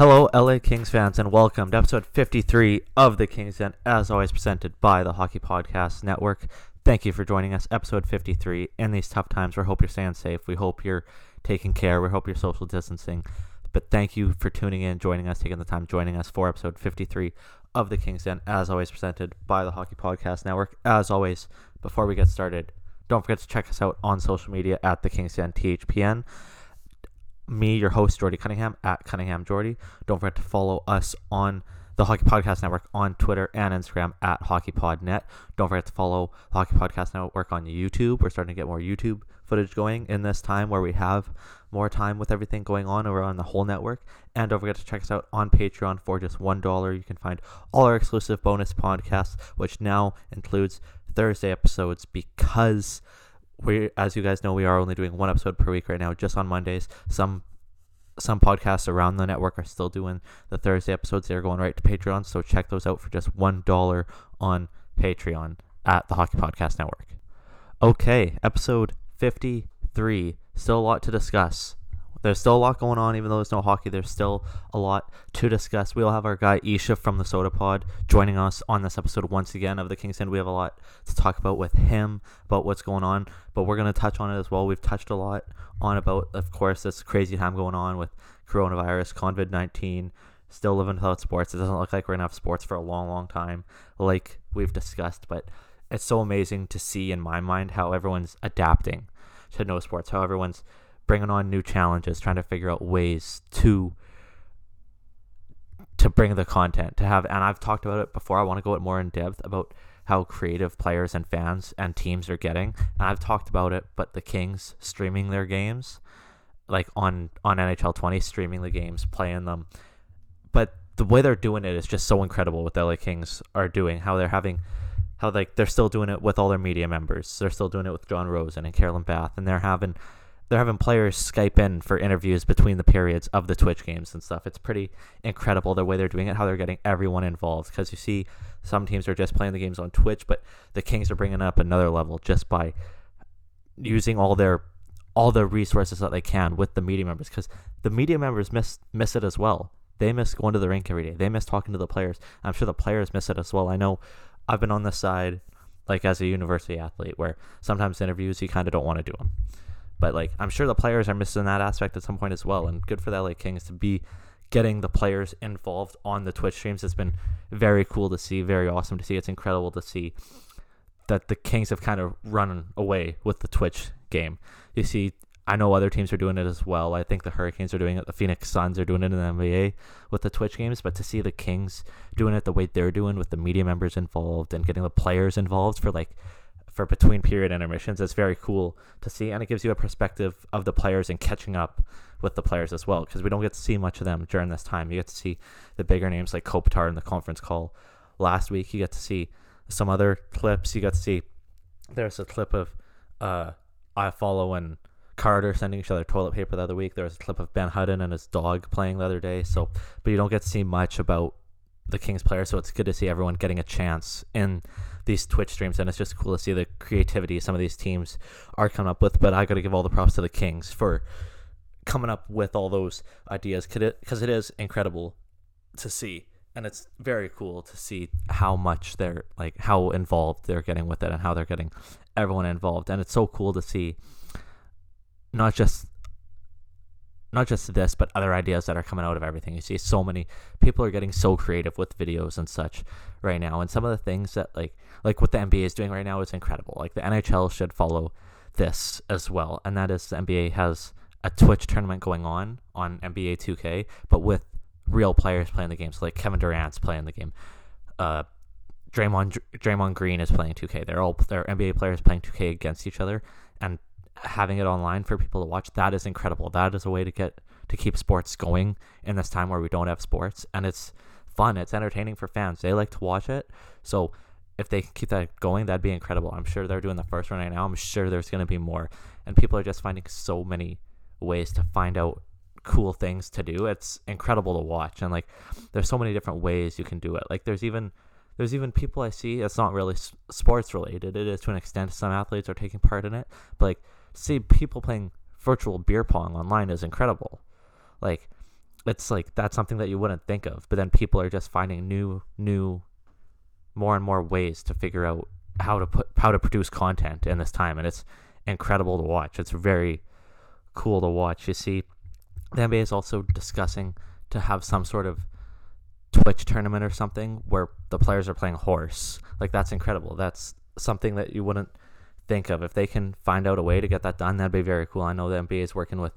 Hello, LA Kings fans, and welcome to episode 53 of the Kings Den, as always presented by the Hockey Podcast Network. Thank you for joining us, episode 53. In these tough times, we hope you're staying safe. We hope you're taking care. We hope you're social distancing. But thank you for tuning in, joining us, taking the time joining us for episode 53 of the Kings Den, as always presented by the Hockey Podcast Network. As always, before we get started, don't forget to check us out on social media at the Kings Den THPN me, your host, Jordy Cunningham, at Cunningham Jordy. Don't forget to follow us on the Hockey Podcast Network on Twitter and Instagram at HockeyPodNet. Don't forget to follow Hockey Podcast Network on YouTube. We're starting to get more YouTube footage going in this time where we have more time with everything going on over on the whole network. And don't forget to check us out on Patreon for just $1. You can find all our exclusive bonus podcasts, which now includes Thursday episodes because we as you guys know we are only doing one episode per week right now just on mondays some some podcasts around the network are still doing the thursday episodes. They're going right to patreon so check those out for just one dollar on patreon at the hockey podcast network. Okay episode 53 still a lot to discuss there's still a lot going on, even though there's no hockey. There's still a lot to discuss. We'll have our guy Isha from the Soda Pod joining us on this episode once again of the Kings Den. We have a lot to talk about with him about what's going on, but we're going to touch on it as well. We've touched a lot on about, of course, this crazy time going on with coronavirus, COVID 19, still living without sports. It doesn't look like we're going to have sports for a long, long time, like we've discussed, but it's so amazing to see in my mind how everyone's adapting to no sports, how everyone's bringing on new challenges, trying to figure out ways to to bring the content to have. And I've talked about it before. I want to go more in depth about how creative players and fans and teams are getting. And I've talked about it, but the Kings streaming their games, like on on NHL 20, streaming the games, playing them. But the way they're doing it is just so incredible. What the LA Kings are doing, how they're having how like they're still doing it with all their media members. They're still doing it with Jon Rosen and Carrlyn Bathe, and they're having they're having players Skype in for interviews between the periods of the Twitch games and stuff. It's pretty incredible the way they're doing it, how they're getting everyone involved. Because you see, some teams are just playing the games on Twitch, but the Kings are bringing up another level just by using all their all the resources that they can with the media members. Because the media members miss miss it as well. They miss going to the rink every day. They miss talking to the players. I'm sure the players miss it as well. I know I've been on this side, like as a university athlete, where sometimes interviews you kind of don't want to do them but like I'm sure the players are missing that aspect at some point as well. And good for the LA Kings to be getting the players involved on the Twitch streams. It's been very cool to see, very awesome to see. It's incredible to see that the Kings have kind of run away with the Twitch game. You see, I know other teams are doing it as well. I think the Hurricanes are doing it. The Phoenix Suns are doing it in the NBA with the Twitch games. But to see the Kings doing it the way they're doing with the media members involved and getting the players involved for like for between period intermissions. It's very cool to see, and it gives you a perspective of the players and catching up with the players as well, because we don't get to see much of them during this time. You get to see the bigger names like Kopitar in the conference call last week. You get to see some other clips. You get to see there's a clip of uh, follow and Carter sending each other toilet paper the other week. There was a clip of Ben Hutton and his dog playing the other day. So, but you don't get to see much about the Kings players. So it's good to see everyone getting a chance in these Twitch streams, and it's just cool to see the creativity some of these teams are coming up with. But I got to give all the props to the Kings for coming up with all those ideas because it is incredible to see and it's very cool to see how much they're like how involved they're getting with it and how they're getting everyone involved and it's so cool to see not just not just this, but other ideas that are coming out of everything. You see, so many people are getting so creative with videos and such right now, and some of the things that like like what the NBA is doing right now is incredible. Like the NHL should follow this as well, and that is the NBA has a Twitch tournament going on on NBA 2K, but with real players playing the game. So like Kevin Durant's playing the game. Uh, Draymond Draymond Green is playing 2K. They're all they're NBA players playing 2K against each other, and having it online for people to watch, that is incredible. That is a way to get to keep sports going in this time where we don't have sports, and it's fun. It's entertaining for fans. They like to watch it, so if they keep that going, that'd be incredible. I'm sure they're doing the first one right now. I'm sure there's going to be more, and people are just finding so many ways to find out cool things to do. It's incredible to watch, and like there's so many different ways you can do it. Like there's even there's even people I see. It's not really sports related. It is to an extent. Some athletes are taking part in it, but like see people playing virtual beer pong online is incredible. Like it's like that's something that you wouldn't think of, but then people are just finding new new more and more ways to figure out how to put how to produce content in this time and it's incredible to watch. It's very cool to watch. You see the NBA is also discussing to have some sort of Twitch tournament or something where the players are playing horse. Like that's incredible. That's something that you wouldn't think of. If they can find out a way to get that done, that'd be very cool. I know the NBA is working with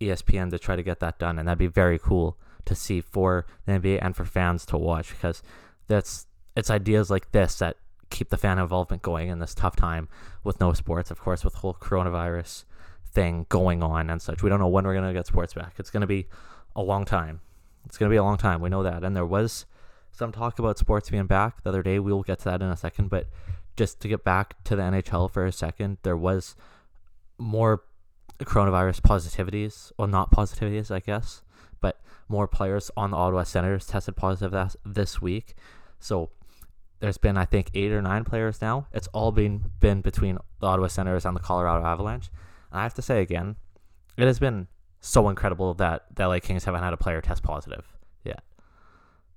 ESPN to try to get that done, and that'd be very cool to see for the NBA and for fans to watch because that's it's ideas like this that keep the fan involvement going in this tough time with no sports, of course, with the whole coronavirus thing going on and such. We don't know when we're gonna get sports back. It's gonna be a long time. It's gonna be a long time. We know that. And there was some talk about sports being back the other day. We will get to that in a second. But just to get back to the NHL for a second, there was more coronavirus positivities, well, not positivities, I guess, but more players on the Ottawa Senators tested positive this week. So there's been, I think, eight or nine players now. It's all been been between the Ottawa Senators and the Colorado Avalanche. And I have to say again, it has been so incredible that the LA Kings haven't had a player test positive.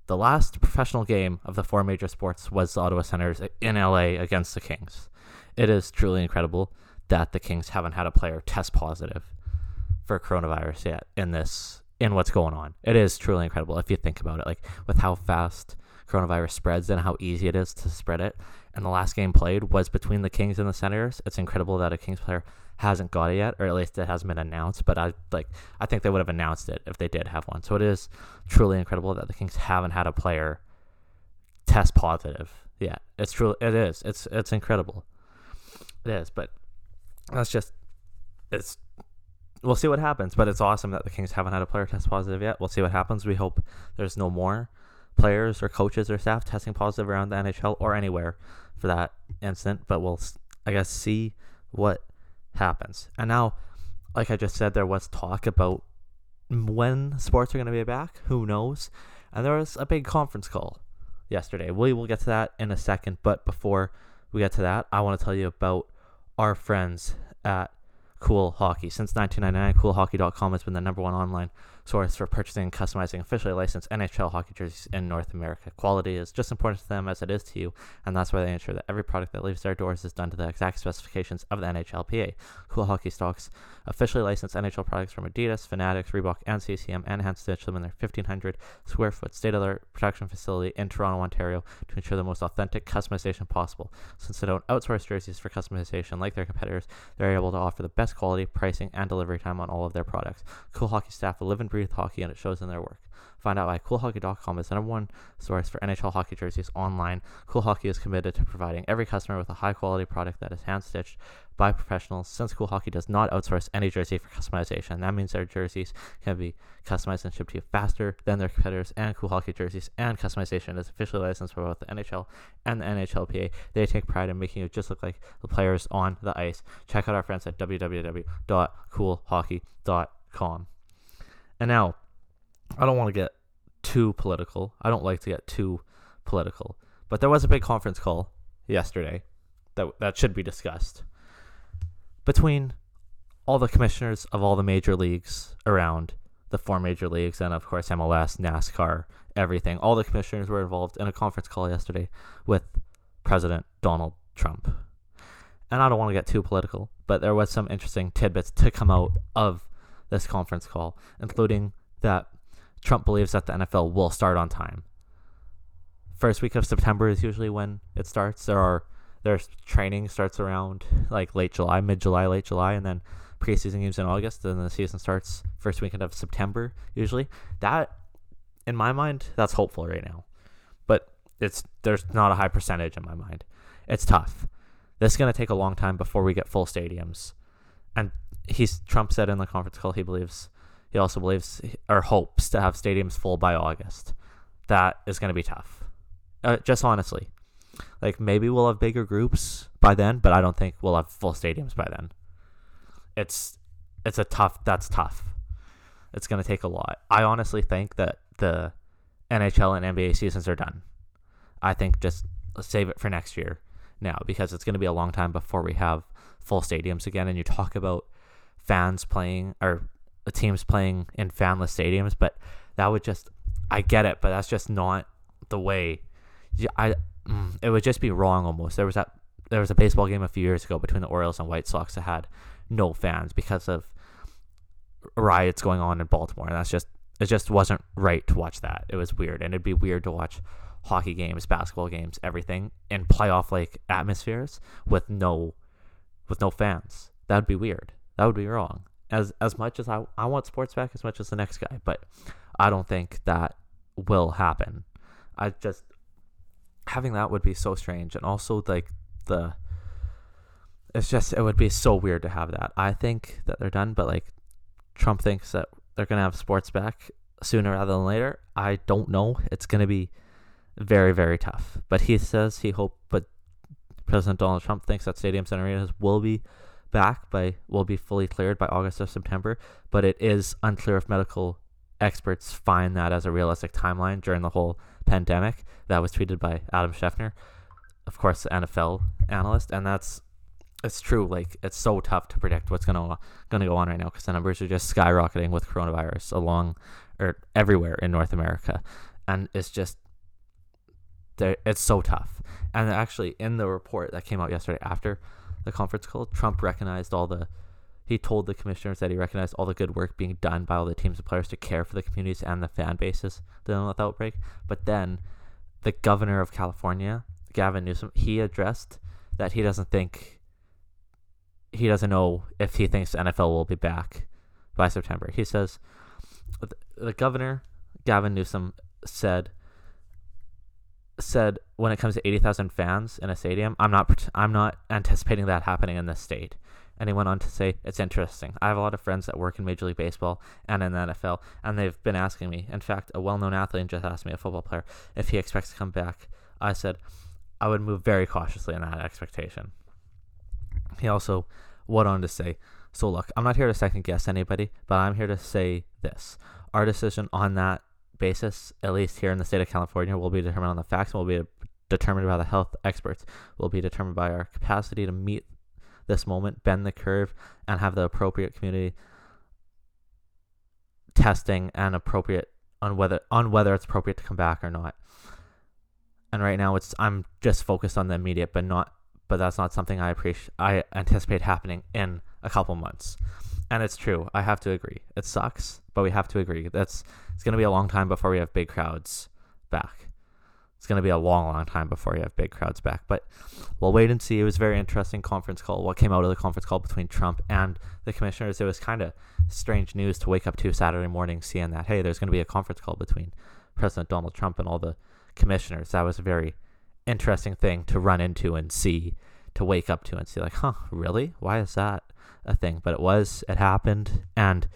The last professional game of the four major sports was the Ottawa Senators in LA against the Kings. It is truly incredible that the Kings haven't had a player test positive for coronavirus yet in this in what's going on. It is truly incredible if you think about it, like with how fast coronavirus spreads and how easy it is to spread it. And the last game played was between the Kings and the Senators. It's incredible that a Kings player hasn't got it yet, or at least it hasn't been announced. But I like I think they would have announced it if they did have one. So it is truly incredible that the Kings haven't had a player test positive yet. It's true. It is. It's it's incredible. It is. But that's just it's. We'll see what happens, but it's awesome that the Kings haven't had a player test positive yet. We'll see what happens. We hope there's no more players or coaches or staff testing positive around the NHL or anywhere for that incident. But we'll, I guess, see what happens. And now, like I just said, there was talk about when sports are going to be back. Who knows? And there was a big conference call yesterday. We will get to that in a second. But before we get to that, I want to tell you about our friends at Cool Hockey. Since 1999, CoolHockey.com has been the number one online source for purchasing and customizing officially licensed NHL hockey jerseys in North America. Quality is just as important to them as it is to you, and that's why they ensure that every product that leaves their doors is done to the exact specifications of the NHLPA. Cool Hockey stocks officially licensed NHL products from Adidas, Fanatics, Reebok, and CCM, and hence stitch them in their 1,500 square foot state-of-the-art production facility in Toronto, Ontario, to ensure the most authentic customization possible. Since they don't outsource jerseys for customization like their competitors, they're able to offer the best quality, pricing, and delivery time on all of their products. Cool Hockey staff live and breathe hockey, and it shows in their work. Find out why CoolHockey.com is the number one source for NHL hockey jerseys online. Cool Hockey is committed to providing every customer with a high quality product that is hand stitched by professionals. Since Cool Hockey does not outsource any jersey for customization, that means their jerseys can be customized and shipped to you faster than their competitors. And Cool Hockey jerseys and customization is officially licensed for both the NHL and the NHLPA. They take pride in making you just look like the players on the ice. Check out our friends at www.coolhockey.com. And now, I don't want to get too political. I don't like to get too political. But there was a big conference call yesterday that that should be discussed between all the commissioners of all the major leagues around the four major leagues and of course MLS, NASCAR, everything. All the commissioners were involved in a conference call yesterday with President Donald Trump. And I don't want to get too political, but there was some interesting tidbits to come out of this conference call, including that Trump believes that the NFL will start on time. First week of September is usually when it starts. There are there's training starts around like late July, mid July, late July, and then preseason games in August, and the season starts first weekend of September usually. That, in my mind, that's hopeful right now, but it's there's not a high percentage in my mind. It's tough. This is gonna take a long time before we get full stadiums, and he's Trump said in the conference call he believes he also believes or hopes to have stadiums full by August. That is going to be tough. Uh, just honestly, Like maybe we'll have bigger groups by then, but I don't think we'll have full stadiums by then. It's it's a tough. That's tough. It's gonna take a lot. I honestly think that the NHL and NBA seasons are done. I think just save it for next year now because it's going to be a long time before we have full stadiums again. And you talk about fans playing or teams playing in fanless stadiums, but that would just I get it, but that's just not the way. I mm, it would just be wrong almost. There was that there was a baseball game a few years ago between the Orioles and White Sox that had no fans because of riots going on in Baltimore, and that's just it just wasn't right to watch that. It was weird, and it'd be weird to watch hockey games, basketball games, everything in playoff like atmospheres with no with no fans. That would be weird. That would be wrong. As as much as I I want sports back as much as the next guy, but I don't think that will happen. I just having that would be so strange and also like the it's just it would be so weird to have that. I think that they're done, but like Trump thinks that they're gonna have sports back sooner rather than later. I don't know. It's gonna be very very tough. But he says he hope. But President Donald Trump thinks that stadiums and arenas will be back by will be fully cleared by August or September. But it is unclear if medical experts find that as a realistic timeline during the whole pandemic. That was tweeted by Adam Schefter, of course, the NFL analyst, and that's it's true. Like it's so tough to predict what's gonna gonna go on right now because the numbers are just skyrocketing with coronavirus along or everywhere in North America, and it's just it's so tough. And actually, in the report that came out yesterday after the conference call, Trump recognized all the he told the commissioners that he recognized all the good work being done by all the teams and players to care for the communities and the fan bases dealing with outbreak. But then the governor of California, Gavin Newsom, he addressed that he doesn't think he doesn't know if he thinks NFL will be back by September. He says the governor, Gavin Newsom, said said when it comes to 80,000 fans in a stadium, I'm not I'm not anticipating that happening in this state. And he went on to say, It's interesting. I have a lot of friends that work in Major League Baseball and in the NFL, and they've been asking me. In fact, a well known athlete just asked me, a football player, if he expects to come back. I said, I would move very cautiously in that expectation. He also went on to say, So look, I'm not here to second guess anybody, but I'm here to say this. Our decision on that basis, at least here in the state of California, will be determined on the facts and will be determined by the health experts, will be determined by our capacity to meet this moment, bend the curve, and have the appropriate community testing and appropriate on whether on whether it's appropriate to come back or not. And right now, it's I'm just focused on the immediate, but not but that's not something I appreciate. I anticipate happening in a couple months. And it's true. I have to agree. It sucks, but we have to agree. That's it's going to be a long time before we have big crowds back it's going to be a long, long time before we have big crowds back. But we'll wait and see. It was a very interesting conference call. What came out of the conference call between Trump and the commissioners, it was kind of strange news to wake up to Saturday morning seeing that, hey, there's going to be a conference call between President Donald Trump and all the commissioners. That was a very interesting thing to run into and see, to wake up to and see, like, huh, really? Why is that a thing? But it was, it happened. And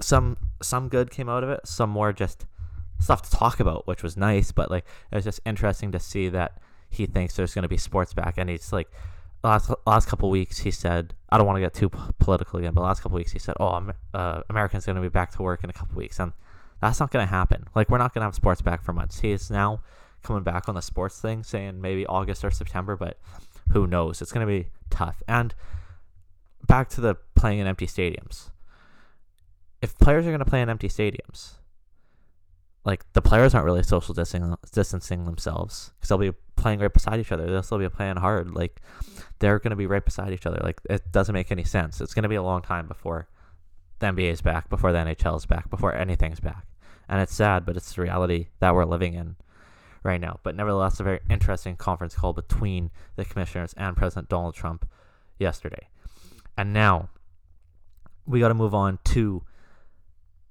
some some good came out of it, some more just stuff to talk about, which was nice. But like it was just interesting to see that he thinks there's going to be sports back, and he's like last last couple weeks he said I don't want to get too political again, but last couple weeks he said, "Oh, uh, Americans going to be back to work in a couple weeks," and that's not going to happen. Like we're not going to have sports back for months. He is now coming back on the sports thing, saying maybe August or September, but who knows? It's going to be tough. And back to the playing in empty stadiums. If players are going to play in empty stadiums, like the players aren't really social distancing, distancing themselves because they'll be playing right beside each other. They'll still be playing hard. Like they're going to be right beside each other. Like it doesn't make any sense. It's going to be a long time before the NBA is back, before the NHL is back, before anything's back. And it's sad, but it's the reality that we're living in right now. But nevertheless, a very interesting conference call between the commissioners and President Donald Trump yesterday. And now we got to move on to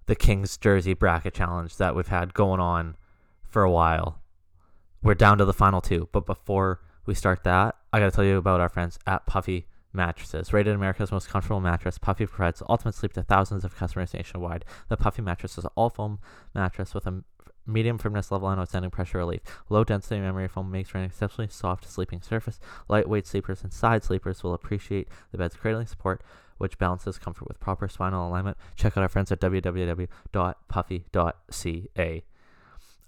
the Kings jersey bracket challenge that we've had going on for a while. We're down to the final two, but before we start that, I got to tell you about our friends at Puffy Mattresses. Rated America's most comfortable mattress, Puffy provides ultimate sleep to thousands of customers nationwide. The Puffy mattress is an all foam mattress with a medium firmness level and outstanding pressure relief. Low density memory foam makes for an exceptionally soft sleeping surface. Lightweight sleepers and side sleepers will appreciate the bed's cradling support, which balances comfort with proper spinal alignment. Check out our friends at www.puffy.ca.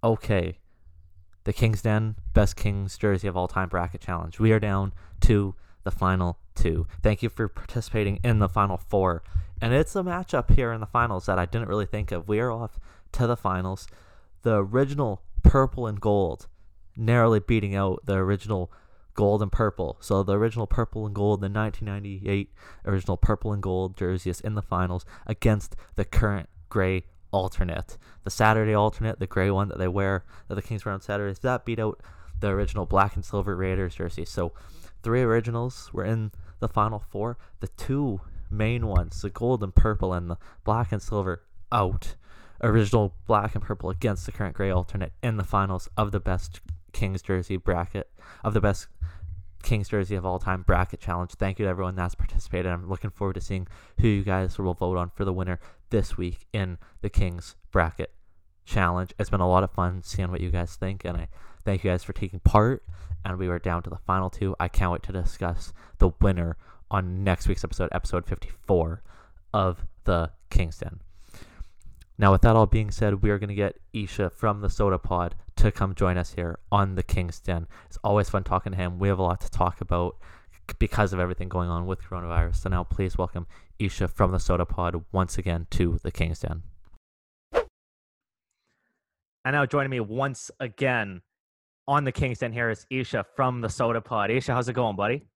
Okay, the King's Den Best Kings Jersey of All Time Bracket Challenge. We are down to the final two. Thank you for participating in the final four. And it's a matchup here in the finals that I didn't really think of. We are off to the finals. The original purple and gold narrowly beating out the original gold and purple. So the original purple and gold, the 1998 original purple and gold jersey is in the finals against the current gray alternate. The Saturday alternate, the gray one that they wear that the Kings wear on Saturdays, that beat out the original black and silver Raiders jersey. So three originals were in the final four. The two main ones, the gold and purple and the black and silver, out. Original black and purple against the current gray alternate in the finals of the best Kings jersey bracket, of the best Kings jersey of all time bracket challenge. Thank you to everyone that's participated. I'm looking forward to seeing who you guys will vote on for the winner this week in the Kings bracket challenge. It's been a lot of fun seeing what you guys think, and I thank you guys for taking part. And we were down to the final two. I can't wait to discuss the winner on next week's episode, episode 54 of the Kings Den. Now, with that all being said, we are going to get Isha from the Soda Pod to come join us here on the Kings Den. It's always fun talking to him. We have a lot to talk about because of everything going on with coronavirus. So now, please welcome Isha from the Soda Pod once again to the Kings Den. And now joining me once again on the Kings Den here is Isha from the Soda Pod. Isha, how's it going, buddy?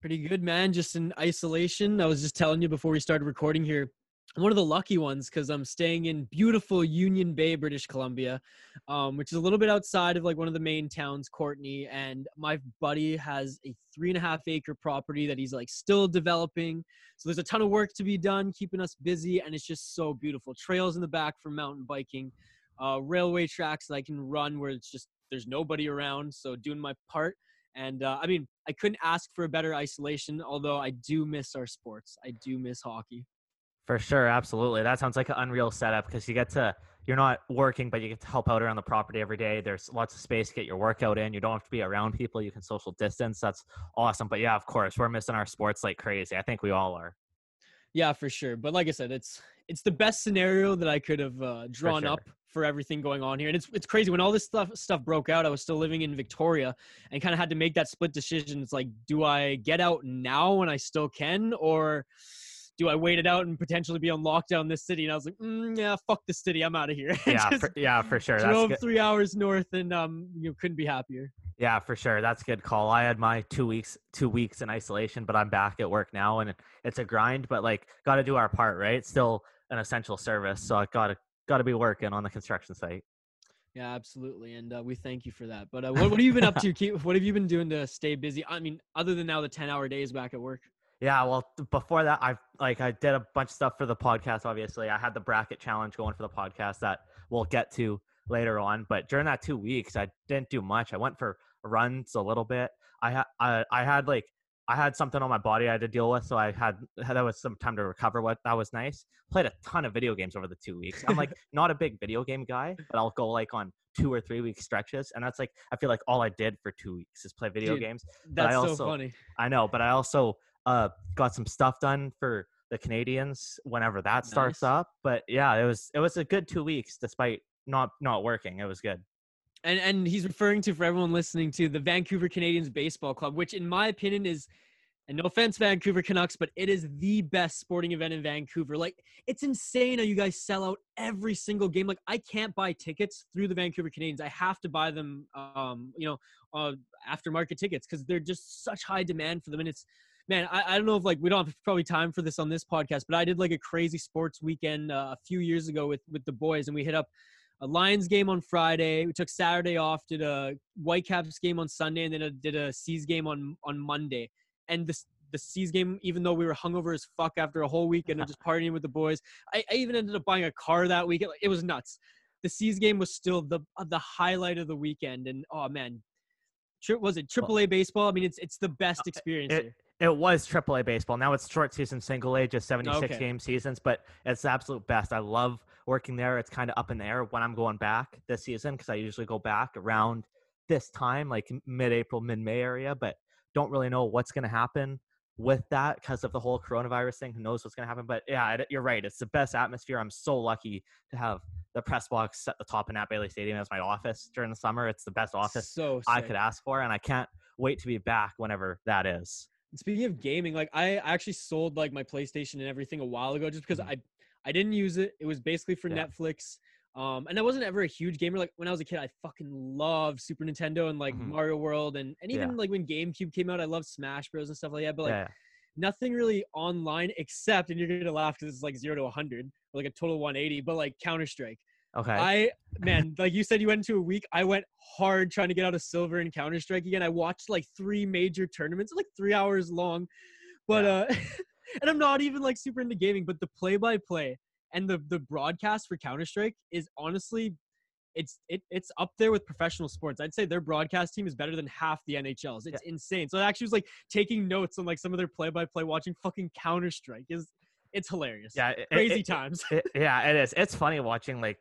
Pretty good, man. Just in isolation. I was just telling you before we started recording here. One of the lucky ones because I'm staying in beautiful Union Bay, British Columbia, um, which is a little bit outside of like one of the main towns, Courtenay. And my buddy has a three and a half acre property that he's like still developing. So there's a ton of work to be done, keeping us busy, and it's just so beautiful. Trails in the back for mountain biking, uh, railway tracks that I can run where it's just there's nobody around. So doing my part. And uh, I mean, I couldn't ask for a better isolation, although I do miss our sports. I do miss hockey. For sure, absolutely. That sounds like an unreal setup because you get to you're not working, but you get to help out around the property every day. There's lots of space to get your workout in. You don't have to be around people. You can social distance. That's awesome. But yeah, of course, we're missing our sports like crazy. I think we all are. Yeah, for sure. But like I said, it's it's the best scenario that I could have uh, drawn for sure. up for everything going on here. And it's it's crazy when all this stuff stuff broke out. I was still living in Victoria and kind of had to make that split decision. It's like, do I get out now when I still can, or do I wait it out and potentially be on lockdown this city? And I was like, mm, yeah, fuck the city. I'm out of here. Yeah, for, yeah, for sure. Drove three hours north and um, you know, couldn't be happier. Yeah, for sure. That's a good call. I had my two weeks, two weeks in isolation, but I'm back at work now, and it's a grind. But like, got to do our part, right? It's still an essential service, so I got to got to be working on the construction site. Yeah, absolutely, and uh, we thank you for that. But uh, what, what have you been up to? What have you been doing to stay busy? I mean, other than now the ten hour days back at work. Yeah, well, before that, I like I did a bunch of stuff for the podcast. Obviously, I had the bracket challenge going for the podcast that we'll get to later on. But during that two weeks, I didn't do much. I went for runs a little bit. I had I, I had like I had something on my body I had to deal with, so I had that was some time to recover. What that was nice. Played a ton of video games over the two weeks. I'm like not a big video game guy, but I'll go like on two or three week stretches, and that's like I feel like all I did for two weeks is play video Dude, games. That's also, so funny. I know, but I also uh, got some stuff done for the Canadians whenever that starts nice. up. But yeah, it was it was a good two weeks despite not not working. It was good. And and he's referring to for everyone listening to the Vancouver Canadians Baseball Club, which in my opinion is and no offense, Vancouver Canucks, but it is the best sporting event in Vancouver. Like, it's insane how you guys sell out every single game. Like, I can't buy tickets through the Vancouver Canadians. I have to buy them, um, you know, uh, aftermarket tickets because they're just such high demand for them. And it's, man, I, I don't know if like we don't have probably time for this on this podcast, but I did like a crazy sports weekend uh, a few years ago with with the boys, and we hit up a Lions game on Friday. We took Saturday off, did a Whitecaps game on Sunday, and then a, did a C's game on on Monday. And this the C's game, even though we were hungover as fuck after a whole weekend of just partying with the boys, I, I even ended up buying a car that weekend. It was nuts. The C's game was still the uh, the highlight of the weekend, and oh man, was it AAA baseball? I mean, it's it's the best experience. It, it was AAA baseball. Now it's short season, single A, just 76 okay. game seasons, but it's the absolute best. I love working there, it's kind of up in the air when I'm going back this season because I usually go back around this time, like mid-April, mid-May area, but don't really know what's going to happen with that because of the whole coronavirus thing. Who knows what's going to happen? But yeah, you're right. It's the best atmosphere. I'm so lucky to have the press box at the top of Nat Bailey Stadium as my office during the summer. It's the best office so I could ask for, and I can't wait to be back whenever that is. Speaking of gaming, like I actually sold like my PlayStation and everything a while ago just because Mhm. I I didn't use it. It was basically for Yeah. Netflix. Um, and I wasn't ever a huge gamer. Like when I was a kid, I fucking loved Super Nintendo and like Mhm. Mario World and and even Yeah. like when GameCube came out, I loved Smash Bros and stuff like that. But like yeah, nothing really online except, and you're gonna laugh because it's like zero to 100 or like a total 180. But like Counter Strike, okay. I man, like you said, you went into a week. I went hard trying to get out of silver in Counter Strike again. I watched like three major tournaments, like three hours long. But Yeah. uh, and I'm not even like super into gaming, but the play by play and the the broadcast for Counter Strike is honestly. It's it, it's up there with professional sports. I'd say their broadcast team is better than half the NHL's. It's insane. So I actually was like taking notes on like some of their play by play, watching fucking Counter Strike. Is it's hilarious. yeah, it- crazy it- times. yeah, it is. It's funny watching like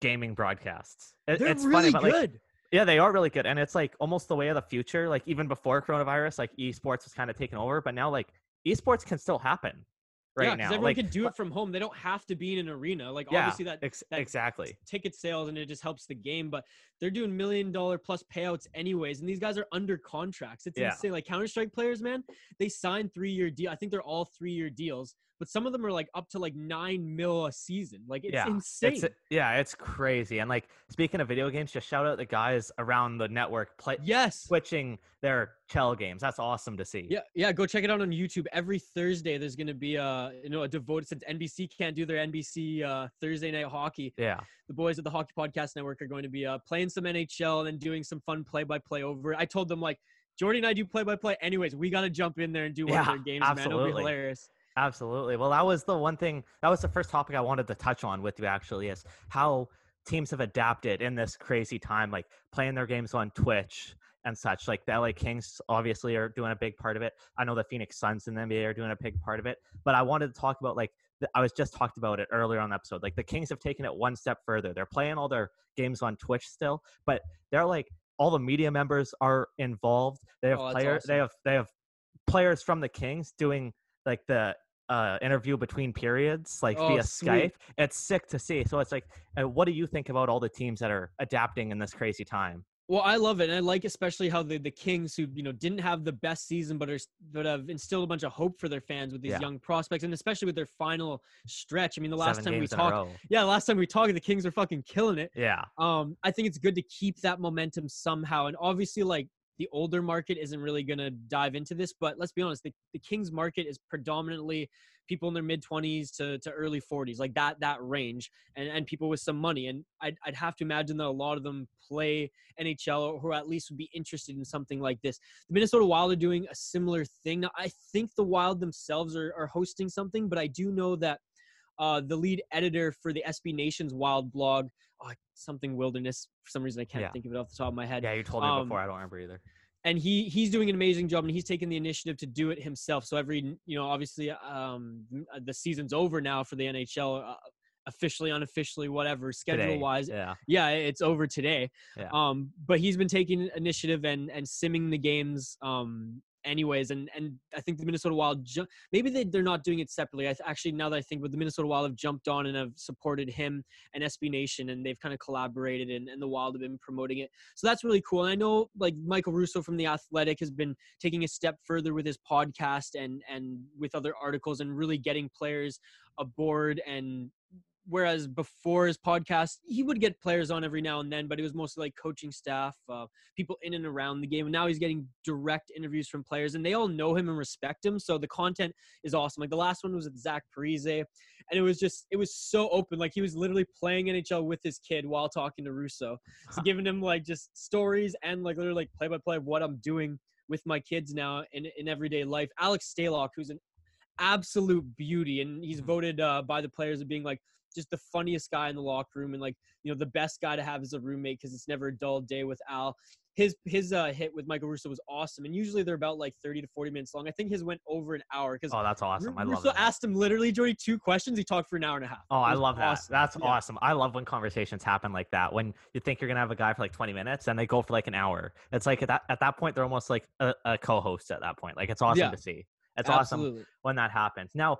gaming broadcasts. It- They're it's really funny, but like good. Yeah, they are really good, and it's like almost the way of the future. Like even before coronavirus, like esports was kind of taken over, but now like esports can still happen right yeah, now. everyone like can do it from home. They don't have to be in an arena. Like Yeah, obviously that ex- that exactly. ticket sales and it just helps the game. But they're doing million dollar plus payouts anyways, and these guys are under contracts. It's Yeah. insane. Like Counter Strike players, man, they sign three year deal. I think they're all three year deals, but some of them are like up to like nine mil a season. Like it's Yeah, insane. It's yeah, it's crazy. And like speaking of video games, just shout out the guys around the network play yes. switching their Chell games. That's awesome to see. Yeah, yeah. Go check it out on YouTube. Every Thursday, there's gonna be a you know a devoted since NBC can't do their NBC uh, Thursday night hockey. Yeah. the boys at the Hockey Podcast Network are going to be uh, playing some NHL and then doing some fun play-by-play over. I told them like, Jordy and I do play-by-play. Anyways, we got to jump in there and do one of Yeah, their games, man. It'll be hilarious. Absolutely. Well, that was the one thing. That was the first topic I wanted to touch on with you. Actually, is how teams have adapted in this crazy time, like playing their games on Twitch and such. Like the LA Kings obviously are doing a big part of it. I know the Phoenix Suns in the NBA are doing a big part of it. But I wanted to talk about like I was just talked about it earlier on the episode. Like the Kings have taken it one step further. They're playing all their games on Twitch still, but they're like all the media members are involved. They have Oh, players. They have they have players from the Kings doing like the uh, interview between periods, like Oh, via sweet. Skype. It's sick to see. So it's like, uh, what do you think about all the teams that are adapting in this crazy time? Well, I love it, and I like especially how the the Kings, who you know didn't have the best season, but are but have instilled a bunch of hope for their fans with these Yeah. young prospects, and especially with their final stretch. I mean, the last Seven time we games in a talked, yeah, last time we talked, the Kings are fucking killing it. Yeah, um i think it's good to keep that momentum somehow and obviously like the older market isn't really going to dive into this but let's be honest the, the kings market is predominantly people in their mid 20s to, to early 40s like that that range and, and people with some money and I'd, I'd have to imagine that a lot of them play nhl or, at least would be interested in something like this. The minnesota wild are doing a similar thing. Now i think the wild themselves are, are hosting something but i do know that uh, the lead editor for the SB Nation's Wild blog, oh, something wilderness. For some reason, I can't Yeah. think of it off the top of my head. yeah. You told me Um, before. I don't remember either. And he he's doing an amazing job, and he's taken the initiative to do it himself. So every you know, obviously, um, the season's over now for the NHL. Uh, officially unofficially whatever schedule Today. wise Yeah, yeah it's over today Yeah. um but he's been taking initiative and and simming the games um anyways and and i think the minnesota wild ju- maybe they, they're not doing it separately. I th- actually now that i think but the minnesota wild have jumped on and have supported him and sb nation and they've kind of collaborated and, and the wild have been promoting it. So that's really cool and i know like michael russo from the athletic has been taking a step further with his podcast and and with other articles and really getting players aboard and whereas before his podcast he would get players on every now and then but it was mostly like coaching staff uh, people in and around the game and now he's getting direct interviews from players and they all know him and respect him so the content is awesome like the last one was with zach Parise, and it was just it was so open like he was literally playing nhl with his kid while talking to russo so giving him like just stories and like literally like play by play of what i'm doing with my kids now in, in everyday life alex stalock who's an absolute beauty and he's Mhm. voted uh, by the players of being like just the funniest guy in the locker room and like you know the best guy to have as a roommate because it's never a dull day with Al. His his uh, hit with Michael Russo was awesome, and usually they're about like 30 to 40 minutes long. I think his went over an hour because Oh, that's awesome. I love Russo that. asked him literally Jody two questions. He talked for an hour and a half. Oh, I love that. awesome. That's Yeah. awesome. I love when conversations happen like that. When you think you're gonna have a guy for like 20 minutes and they go for like an hour. It's like at that at that point they're almost like a, a co-host at that point. Like it's awesome Yeah. to see. It's awesome when that happens. Now,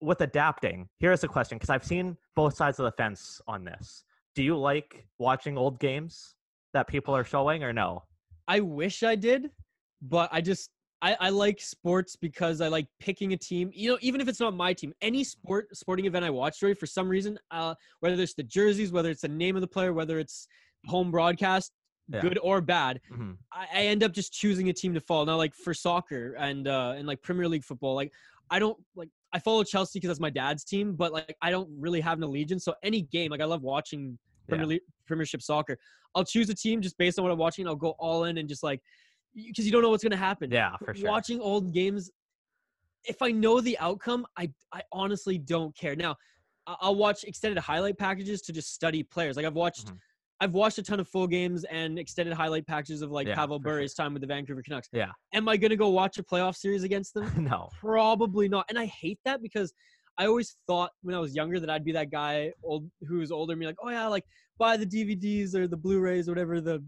with adapting, here's a question because I've seen both sides of the fence on this. Do you like watching old games that people are showing or no? I wish I did, but I just I, I like sports because I like picking a team. You know, even if it's not my team, any sport sporting event I watch, Joey, for some reason, uh, whether it's the jerseys, whether it's the name of the player, whether it's home broadcast, Yeah. good or bad, Mhm. I, I end up just choosing a team to follow. Now, like for soccer and uh, and like Premier League football, like I don't like I follow Chelsea because that's my dad's team, but like I don't really have an allegiance. So any game, like I love watching Premier Yeah. League, Premiership soccer. I'll choose a team just based on what I'm watching. I'll go all in and just like because you don't know what's gonna happen. Yeah, for sure. Watching old games, if I know the outcome, I I honestly don't care. Now, I'll watch extended highlight packages to just study players. Like I've watched. Mhm. I've watched a ton of full games and extended highlight packages of like Yeah, Pavel for sure. Time with the Vancouver Canucks. Yeah. Am I gonna go watch a playoff series against them? no. Probably not. And I hate that because I always thought when I was younger that I'd be that guy old who was older and be like, oh yeah, like buy the DVDs or the Blu-rays or whatever the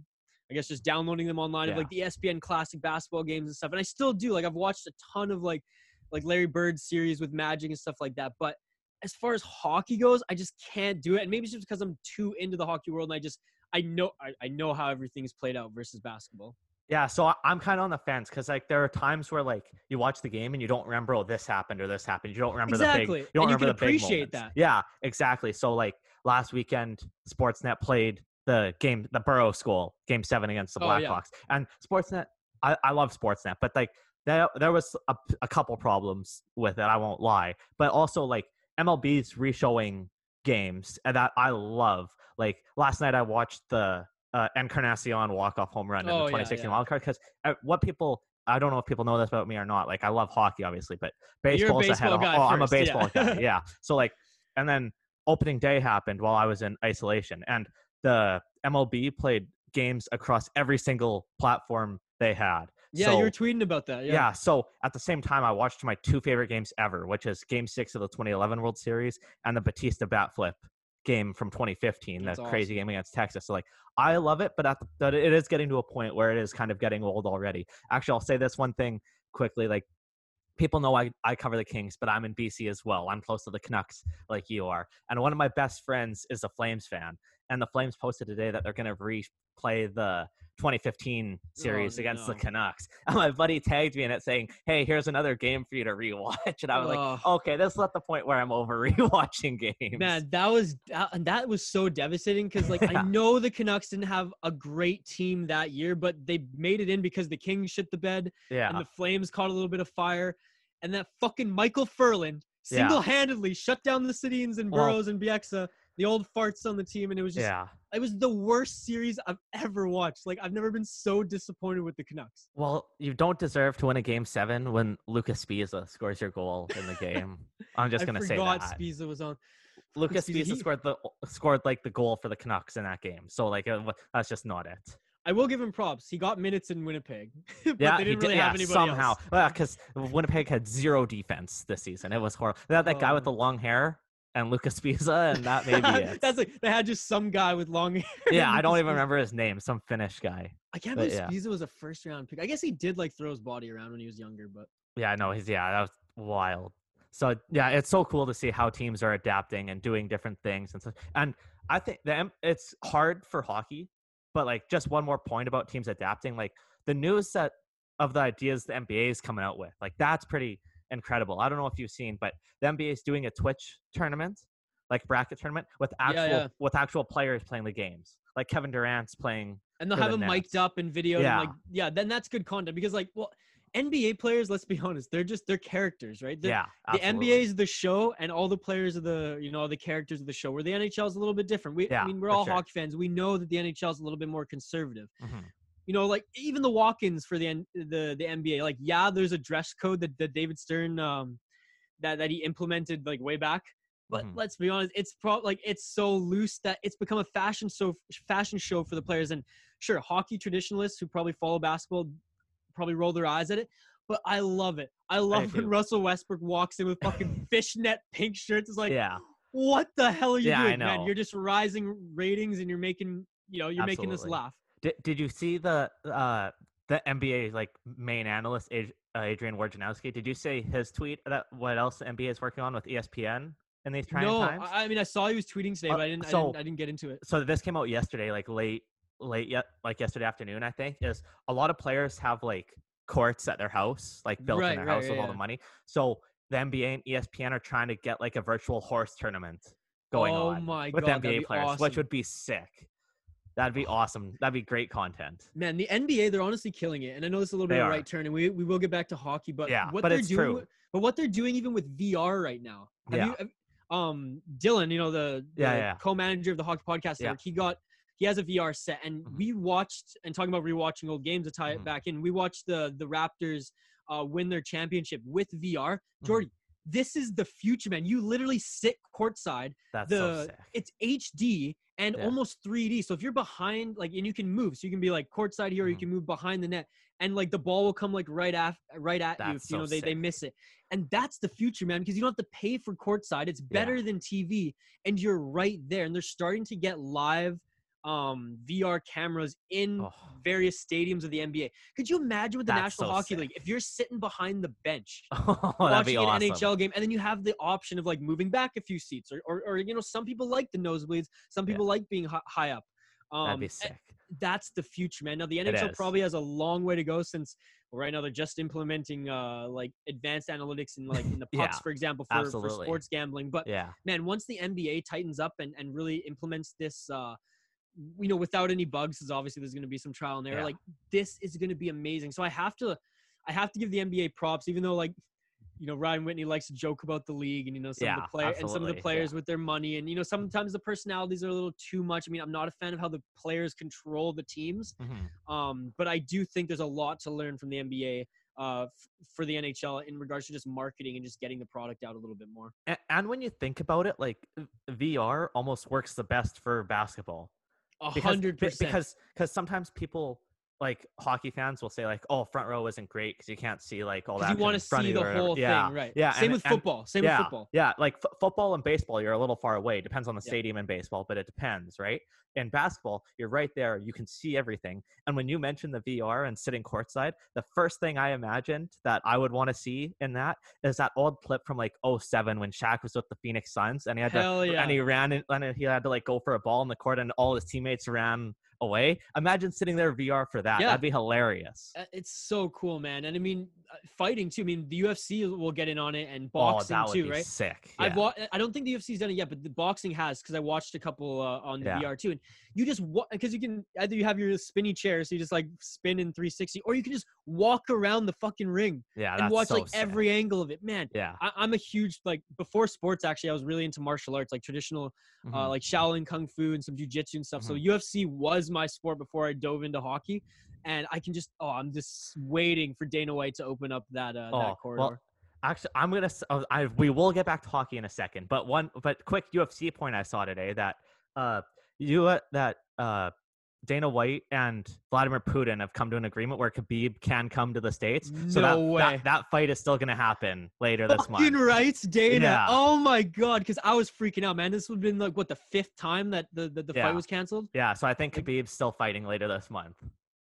I guess just downloading them online of like the ESPN classic basketball games and stuff. And I still do. Like I've watched a ton of like like Larry Bird series with Magic and stuff like that. But as far as hockey goes, I just can't do it. And maybe it's just because I'm too into the hockey world and I just I know I, I know how everything's played out versus basketball. Yeah, so I- I'm kind of on the fence because like there are times where like you watch the game and you don't remember oh this happened or this happened. You don't remember the Exactly. big. You don't And you remember can the big appreciate moments. that. Yeah, exactly. So like last weekend, Sportsnet played the game, the Burrows goal game seven against the Oh, yeah. Blackhawks, and Sportsnet. I, I love Sportsnet, but like there there was a, a couple problems with it. I won't lie, but also like MLB's reshowing games and that I love. Like last night, I watched the uh, Encarnacion walk off home run in Oh, the 2016 yeah. wild card because uh, what people I don't know if people know this about me or not. Like I love hockey, obviously, but You're a ahead baseball of. oh, I'm a first, yeah. baseball guy. Yeah. So like, and then opening day happened while I was in isolation, and the MLB played games across every single platform they had. Yeah, So- you were tweeting about that. yeah. Yeah. So at the same time, I watched my two favorite games ever, which is Game Six of the 2011 World Series and the Bautista bat flip game from 2015, That's the crazy game against Texas. So like, I love it, but at the, but it is getting to a point where it is kind of getting old already. Actually, I'll say this one thing quickly, like. People know I, I cover the Kings, but I'm in BC as well. I'm close to the Canucks like you are. And one of my best friends is a Flames fan. And the Flames posted today that they're going to replay the 2015 series against the. Canucks. And my buddy tagged me in it saying, "Hey, here's another game for you to rewatch." And I was like, "Okay, this is at the point where I'm over rewatching games." Man, that was that, was so devastating because like Yeah. I know the Canucks didn't have a great team that year, but they made it in because the Kings shit the bed yeah, and the Flames caught a little bit of fire, and that fucking Michael Ferland Yeah. single-handedly shut down the Sedins and Well- Burrows and Bieksa, the old farts on the team, and it was just yeah. It was the worst series I've ever watched. Like I've never been so disappointed with the Canucks. Well, you don't deserve to win a game seven when Lucas Sbisa scores your goal in the game. I'm just gonna say forgot that. Sbisa was on. Lucas Sbisa, he- scored the scored like the goal for the Canucks in that game. So like, uh, that's just not it. I will give him props. He got minutes in Winnipeg, but yeah, they he didn't did- really yeah, have anybody somehow. else. Well, because Winnipeg had zero defense this season. It was horrible. They had that guy with Oh. the long hair and Lucas Sbisa, and that may be it. That's like they had just some guy with long hair. yeah, I don't even remember his name. Some Finnish guy. I can't but believe yeah. Was a first round pick. I guess he did like throw his body around when he was younger, but Yeah, no, he's yeah, that was wild. So yeah, it's so cool to see how teams are adapting and doing different things and stuff. And I think the it's hard for hockey, but like just one more point about teams adapting, like the news that of the ideas the NBA is coming out with, like that's pretty incredible. I don't know if you've seen, but the NBA is doing a Twitch tournament, like bracket tournament with actual yeah. with actual players playing the games. Like Kevin Durant's playing and they'll have the him mic'd up and videoed. Yeah. And like yeah, then that's good content because like well, NBA players, let's be honest, they're just they're characters, right? The, yeah, The. NBA is the show, and all the players are the you know the characters of the show. Where the NHL is a little bit different. We, Yeah, I mean, we're all sure. hockey fans. We know that the NHL is a little bit more conservative. Mhm. You know, like even the walk-ins for the the the NBA, like yeah, there's a dress code that, that David Stern um that that he implemented like way back, But Mhm. let's be honest, it's pro- like it's so loose that it's become a fashion so fashion show for the players. And sure, hockey traditionalists who probably follow basketball probably roll their eyes at it. But I love it. I love when. Russell Westbrook walks in with fucking fishnet pink shirts. It's like, yeah. what the hell are you Yeah, doing, man? You're just rising ratings and you're making, you know, you're making us laugh. Did, did you see the uh the NBA like main analyst uh, Adrian Wojnarowski? Did you see his tweet that what else the NBA is working on with ESPN in these trying no, times? I, I mean, I saw he was tweeting today, Uh, but I didn't, I so- didn't, I didn't get into it. so this came out yesterday, like late, late yet, like yesterday afternoon, I think. Is a lot of players have like courts at their house, like built Right, in their right, house yeah, with all yeah. the money. So the NBA and ESPN are trying to get like a virtual horse tournament going oh on my with god, NBA players, awesome. which would be sick. That'd be awesome. That'd be great content. Man, the NBA, they're honestly killing it. And I know this is a little bit They of a right turn, and we, we will get back to hockey, but Yeah, what but they're doing true. but what they're doing even with VR right now. Have Yeah. you um Dylan, you know, the, the Yeah, yeah. co-manager of the hockey podcast Yeah. he got he has a VR set and Mhm. we watched and talking about rewatching old games to tie Mhm. it back in. We watched the the Raptors uh win their championship with VR. Jordy, this is the future, man. You literally sit courtside That's the so sick. it's HD and Yeah. almost 3D. So if you're behind, like, and you can move, so you can be like courtside here, or you mm-hmm. can move behind the net, and like the ball will come like right af- right at you if That's you know so they, they sick. miss it. And that's the future, man, because you don't have to pay for courtside. It's better than TV, and you're right there. And they're starting to get live um VR cameras in Oh. various stadiums of the NBA. Could you imagine with the That's National so Hockey sick. League if you're sitting behind the bench Oh, watching an awesome. NHL game, and then you have the option of like moving back a few seats, or, or, or you know, some people like the nosebleeds, some Yeah. people like being hi- high up. Um, That'd be sick. That's the future, man. Now the NHL probably has a long way to go since well, right now they're just implementing uh like advanced analytics in like in the pucks, Yeah, for example, for, for sports gambling. But Yeah. man, once the NBA tightens up and, and really implements this, uh, you know, without any bugs, because obviously there's going to be some trial and error. Yeah. Like this is going to be amazing. So I have to, I have to give the NBA props, even though like, you know, Ryan Whitney likes to joke about the league and you know some of the player and some of the absolutely, yeah. players with their money and you know sometimes the personalities are a little too much. I mean, I'm not a fan of how the players control the teams, Mhm. um, but I do think there's a lot to learn from the NBA. Uh, f- for the NHL in regards to just marketing and just getting the product out a little bit more. A- And when you think about it, like VR almost works the best for basketball. A hundred percent. because because sometimes people like hockey fans will say like oh front row isn't great because you can't see like all that you want to see the whole yeah, thing, right? yeah Same and- with and- football. Same yeah, with football. yeah like f- football and baseball you're a little far away depends on the Yeah. stadium in baseball but it depends right in basketball you're right there you can see everything and when you mentioned the vr and sitting courtside the first thing i imagined that i would want to see in that is that old clip from like 07 when Shaq was with the phoenix suns and he had to yeah. and he ran in, and he had to like go for a ball in the court and all his teammates ran away imagine sitting there vr for that Yeah. that'd be hilarious Uh, It's so cool, man. And I mean, uh, fighting too. I mean, the UFC will get in on it and oh boxing would too, right? sick I've wa- I don't think the UFC's done it yet, but the boxing has because I watched a couple uh, on the Yeah. VR too. And you just because you can either you have your spinny chair, so you just like spin in 360, or you can just walk around the fucking ring yeah and watch so like sick. every angle of it. Man, yeah I, I'm a huge like before sports. Actually, I was really into martial arts, like traditional Mhm. uh, like Shaolin Kung Fu and some jujitsu and stuff. So Mhm. UFC was my sport before I dove into hockey, and I can just oh, I'm just waiting for Dana White to open up that uh, that corridor. Oh, Well, actually, I'm gonna. uh, I we will get back to hockey in a second, but one, but quick UFC point I saw today that uh you uh, that uh Dana White and Vladimir Putin have come to an agreement where Khabib can come to the states. So No that, way. that that fight is still gonna happen later this month. Fucking rights, Dana. Yeah. Oh my god, because I was freaking out, man. This would have been like what the fifth time that the the, the Yeah. fight was canceled. Yeah, so I think Khabib's still fighting later this month.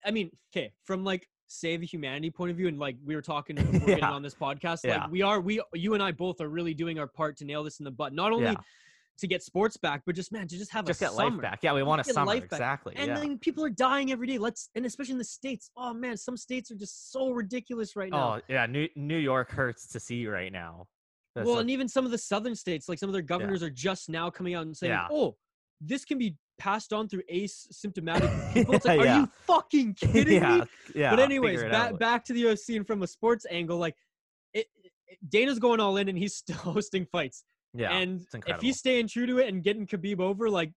I mean, okay, from like save the humanity point of view, and like we were talking before getting on this podcast, Yeah. we are we you and I both are really doing our part to nail this in the butt. Not only Yeah. To get sports back, but just man, to just have Just a get summer. life back. Yeah, we want a get summer life back. exactly. And yeah. then people are dying every day. Let's and especially in the states. Oh man, some states are just so ridiculous right now. Oh yeah, New New York hurts to see right now. That's well, a- and even some of the southern states, like some of their governors, are just now coming out and saying, Yeah. "Oh, this can be passed on through asymptomatic people." It's like, are you fucking kidding yeah, me? yeah. but anyways, figure it back out. back to the UFC and from a sports angle, like it, it- Dana's going all in and he's still hosting fights. Yeah, and if he's staying true to it and getting Khabib over, like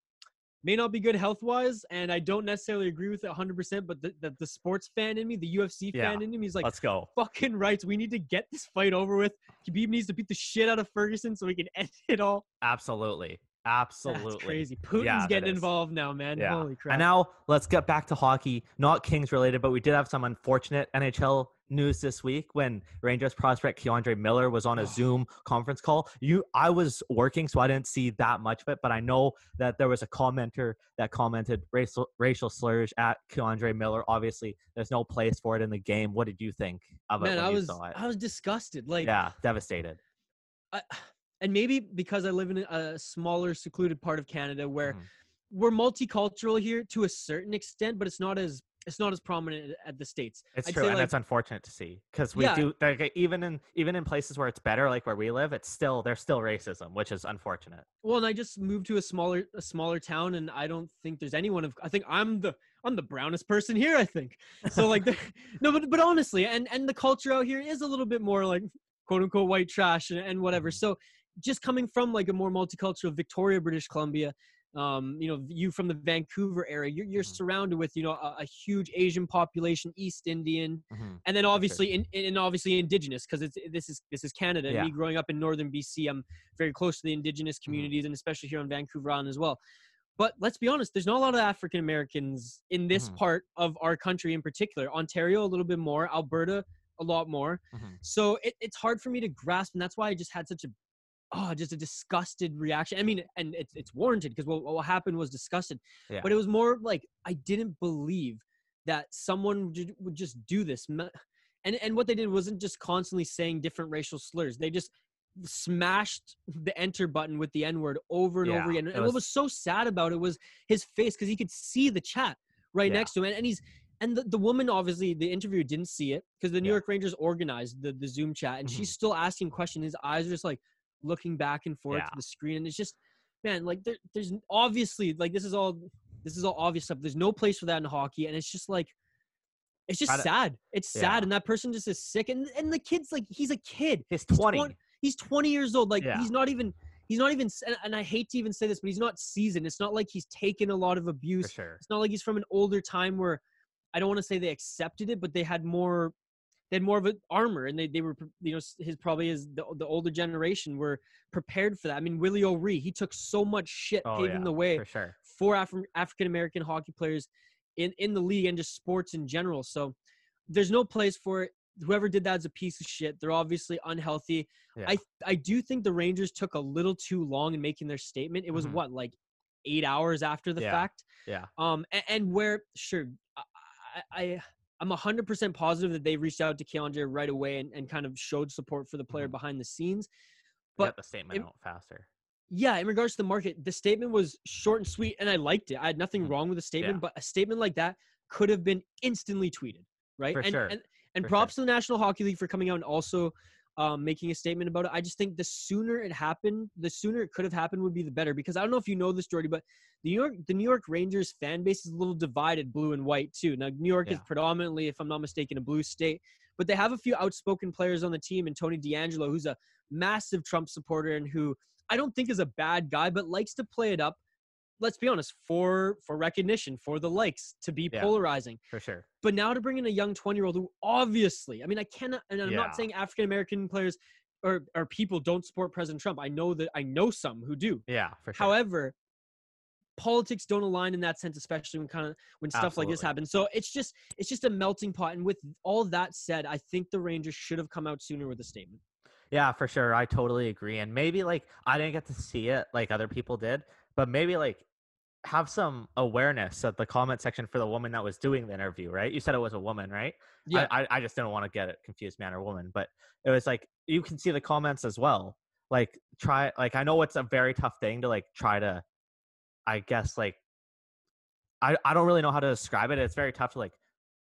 may not be good health wise, and I don't necessarily agree with it 100. percent But the, the the sports fan in me, the UFC Yeah. fan in me, is like Let's go. fucking rights. We need to get this fight over with. Khabib needs to beat the shit out of Ferguson so we can end it all. Absolutely. Absolutely. That's crazy. Putin's Yeah, getting involved now, man. Yeah. Holy crap. And now let's get back to hockey. Not Kings related, but we did have some unfortunate NHL news this week when Rangers prospect K'Andre Miller was on a Oh. Zoom conference call. You I was working, so I didn't see that much of it, but I know that there was a commenter that commented racial racial slurs at K'Andre Miller. Obviously, there's no place for it in the game. What did you think of it man, when I was it? I was disgusted. Like yeah, devastated. I, and maybe because I live in a smaller, secluded part of Canada where Mhm. we're multicultural here to a certain extent, but it's not as it's not as prominent at the states. It's I'd true, and like- it's unfortunate to see because we Yeah. do like, even in even in places where it's better, like where we live, it's still there's still racism, which is unfortunate. Well, and I just moved to a smaller a smaller town, and I don't think there's anyone of. I think I'm the I'm the brownest person here. I think so. Like, the, no, but but honestly, and and the culture out here is a little bit more like quote unquote white trash and, and whatever. Mhm. So just coming from like a more multicultural Victoria, British Columbia, um, you know, you from the Vancouver area, you're you're Mhm. surrounded with you know a, a huge Asian population, East Indian, Mhm. and then obviously in, and obviously indigenous because it's this is this is Canada. And Yeah. me growing up in northern BC, I'm very close to the indigenous Mm-hmm. communities and especially here on Vancouver Island as well. But let's be honest, there's not a lot of African Americans in this Mhm. part of our country in particular. Ontario a little bit more, Alberta a lot more. Mhm. So it, it's hard for me to grasp, and that's why I just had such a oh, just a disgusted reaction. I mean, and it's it's warranted because what, what happened was disgusted. Yeah. But it was more like I didn't believe that someone would just do this. And and what they did wasn't just constantly saying different racial slurs. They just smashed the enter button with the N word over and Yeah, over again. And what was- was so sad about it was his face because he could see the chat right Yeah. next to him, and, and he's and the, the woman obviously the interviewer didn't see it because the New Yeah. York Rangers organized the the Zoom chat, and Mhm. she's still asking questions. His eyes are just like looking back and forth Yeah. to the screen, and it's just man, like there, there's obviously like this is all this is all obvious stuff. There's no place for that in hockey, and it's just like it's just to- sad. It's Yeah. sad, and that person just is sick, and and the kid's like he's a kid. He's He's 20. 20 He's 20 years old. Like Yeah. he's not even he's not even and, and I hate to even say this, but he's not seasoned. It's not like he's taken a lot of abuse. sure. It's not like he's from an older time where I don't want to say they accepted it, but they had more they had more of an armor and they, they were you know his probably his the, the older generation were prepared for that. I mean Willie O'Ree, he took so much shit Oh, paving yeah, the way for sure. for Afri- African American hockey players in in the league and just sports in general. So there's no place for it. Whoever did that is a piece of shit. They're obviously unhealthy. Yeah. I I do think the Rangers took a little too long in making their statement. It was Mhm. what like eight hours after the Yeah. fact. Yeah. Um, and, and where sure, I, I I- I'm hundred percent positive that they reached out to K'Andre right away and, and kind of showed support for the player Mhm. behind the scenes. But the statement im- out faster. yeah, in regards to the market, the statement was short and sweet, and I liked it. I had nothing Mhm. wrong with the statement, Yeah. but a statement like that could have been instantly tweeted, right? For and, sure. and and For props to the National Hockey League for coming out and also um, making a statement about it. I just think the sooner it happened, the sooner it could have happened would be the better. Because I don't know if you know this, Jordy, but New York the New York Rangers fan base is a little divided, blue and white too. Now New York is predominantly, if I'm not mistaken, a blue state, but they have a few outspoken players on the team, and Tony DeAngelo, who's a massive Trump supporter and who I don't think is a bad guy, but likes to play it up. Let's be honest, for for recognition, for the likes, to be Yeah. polarizing. For sure. But now to bring in a young 20 year old who obviously, I mean, I cannot, and I'm Yeah. not saying African American players or, or people don't support President Trump. I know that I know some who do. Yeah, for sure. However, politics don't align in that sense, especially when kind of when stuff like this happens. So it's just it's just a melting pot. And with all that said, I think the Rangers should have come out sooner with a statement. Yeah, for sure. I totally agree. And maybe like I didn't get to see it like other people did, but maybe like have some awareness at the comment section for the woman that was doing the interview, right? You said it was a woman, right? Yeah. I, I, I just didn't want to get it confused, man or woman, but it was like you can see the comments as well. Like try like I know it's a very tough thing to like try to I guess like I I don't really know how to describe it. It's very tough to like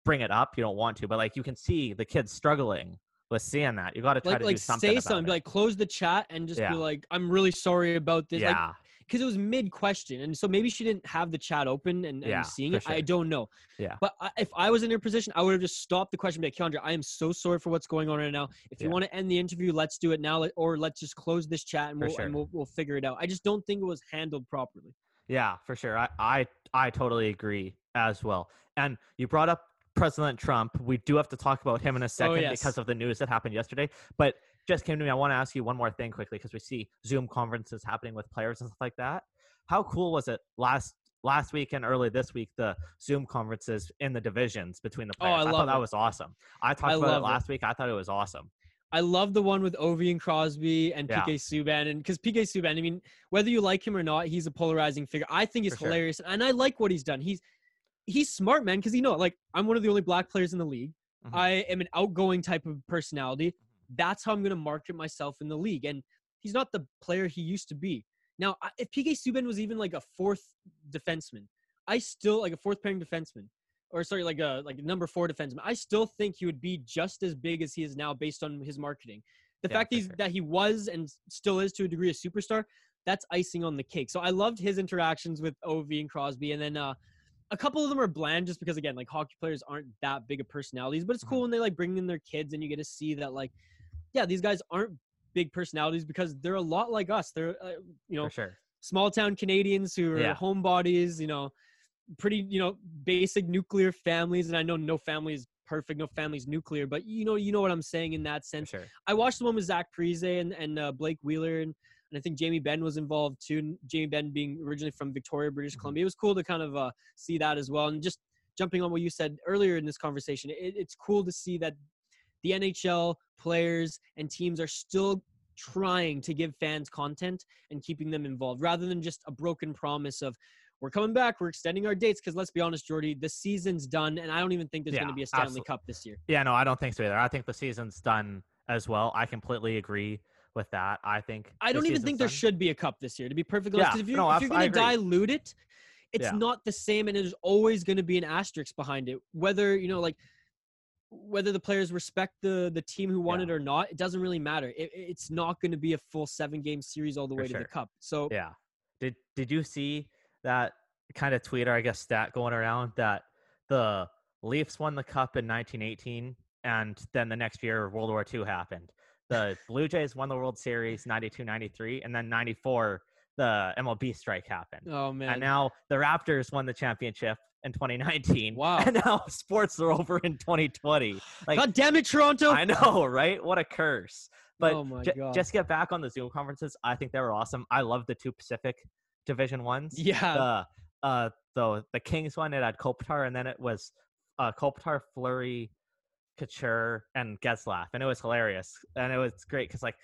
bring it up. You don't want to, but like you can see the kids struggling with seeing that. You got to try like to like do something. say something, be it. like close the chat and just Yeah. be like, I'm really sorry about this. Like yeah, because it was mid question, and so maybe she didn't have the chat open and, and Yeah, seeing it. I don't know. Yeah. But I, if I was in your position, I would have just stopped the question. Be like, Keandra, I am so sorry for what's going on right now. If you Yeah. want to end the interview, let's do it now, or let's just close this chat and we'll sure. and we'll, we'll figure it out. I just don't think it was handled properly. Yeah, for sure. I, I I totally agree as well. And you brought up President Trump. We do have to talk about him in a oh, second Oh, yes. because of the news that happened yesterday. But just came to me. I want to ask you one more thing quickly because we see Zoom conferences happening with players and stuff like that. How cool was it last last week and early this week the Zoom conferences in the divisions between the Oh, I players? I, love thought that was awesome. I talked I about it love it. last week. I thought it was awesome. I love the one with Ovi and Crosby and Yeah. PK Subban, and because PK Subban, I mean, whether you like him or not, he's a polarizing figure. I think he's For sure. hilarious, and I like what he's done. He's he's smart, man, because you know, like I'm one of the only black players in the league. Mhm. I am an outgoing type of personality. That's how I'm gonna market myself in the league, and he's not the player he used to be. Now, if PK Subban was even like a fourth defenseman, I still like a fourth pairing defenseman, or sorry, like a like number four defenseman. I still think he would be just as big as he is now based on his marketing. The Yeah, fact he's, sure. that he was and still is to a degree a superstar, that's icing on the cake. So I loved his interactions with Ov and Crosby, and then uh, a couple of them are bland just because again, like hockey players aren't that big of personalities. But it's cool Mhm. when they like bring in their kids and you get to see that like, yeah, these guys aren't big personalities because they're a lot like us. They're uh, you know sure. small town Canadians who are Yeah. homebodies, you know, pretty, you know, basic nuclear families. And I know no family is perfect, no family's nuclear, but you know, you know what I'm saying in that sense. sure. I watched the one with Zach Parise and, and uh, Blake Wheeler, and, and I think Jamie Benn was involved too. Jamie Benn being originally from Victoria, British Mhm. Columbia. It was cool to kind of uh, see that as well. And just jumping on what you said earlier in this conversation, it, it's cool to see that the NHL players and teams are still trying to give fans content and keeping them involved rather than just a broken promise of we're coming back, we're extending our dates. Because let's be honest, Jordy, the season's done, and I don't even think there's going to be a Stanley absolute- Cup this year. Yeah, no, I don't think so either. I think the season's done as well. I completely agree with that. I think I don't even think there should be a cup this year, to be perfectly honest. Yeah, if you're, no, if you're going to dilute it, it's Yeah. not the same, and there's always going to be an asterisk behind it. Whether you know, like whether the players respect the the team who won Yeah. it or not, it doesn't really matter. It, it's not going to be a full seven game series all the way to the cup. So Yeah. Did Did you see that kind of tweet or I guess stat going around that the Leafs won the cup in 1918 and then the next year World War II happened. The Blue Jays won the World Series 92-93 and then 94 the MLB strike happened. oh man, And now the Raptors won the championship in 2019. Wow. And now sports are over in 2020. Like God damn it, Toronto! I know, right? What a curse. But Oh God. just get back on the Zoom conferences. I think they were awesome. I love the two Pacific Division ones. yeah, The uh the the Kings one it had Kopitar and then it was uh Kopitar, Fleury, Couture, and Getzlaf, and it was hilarious. And it was great because like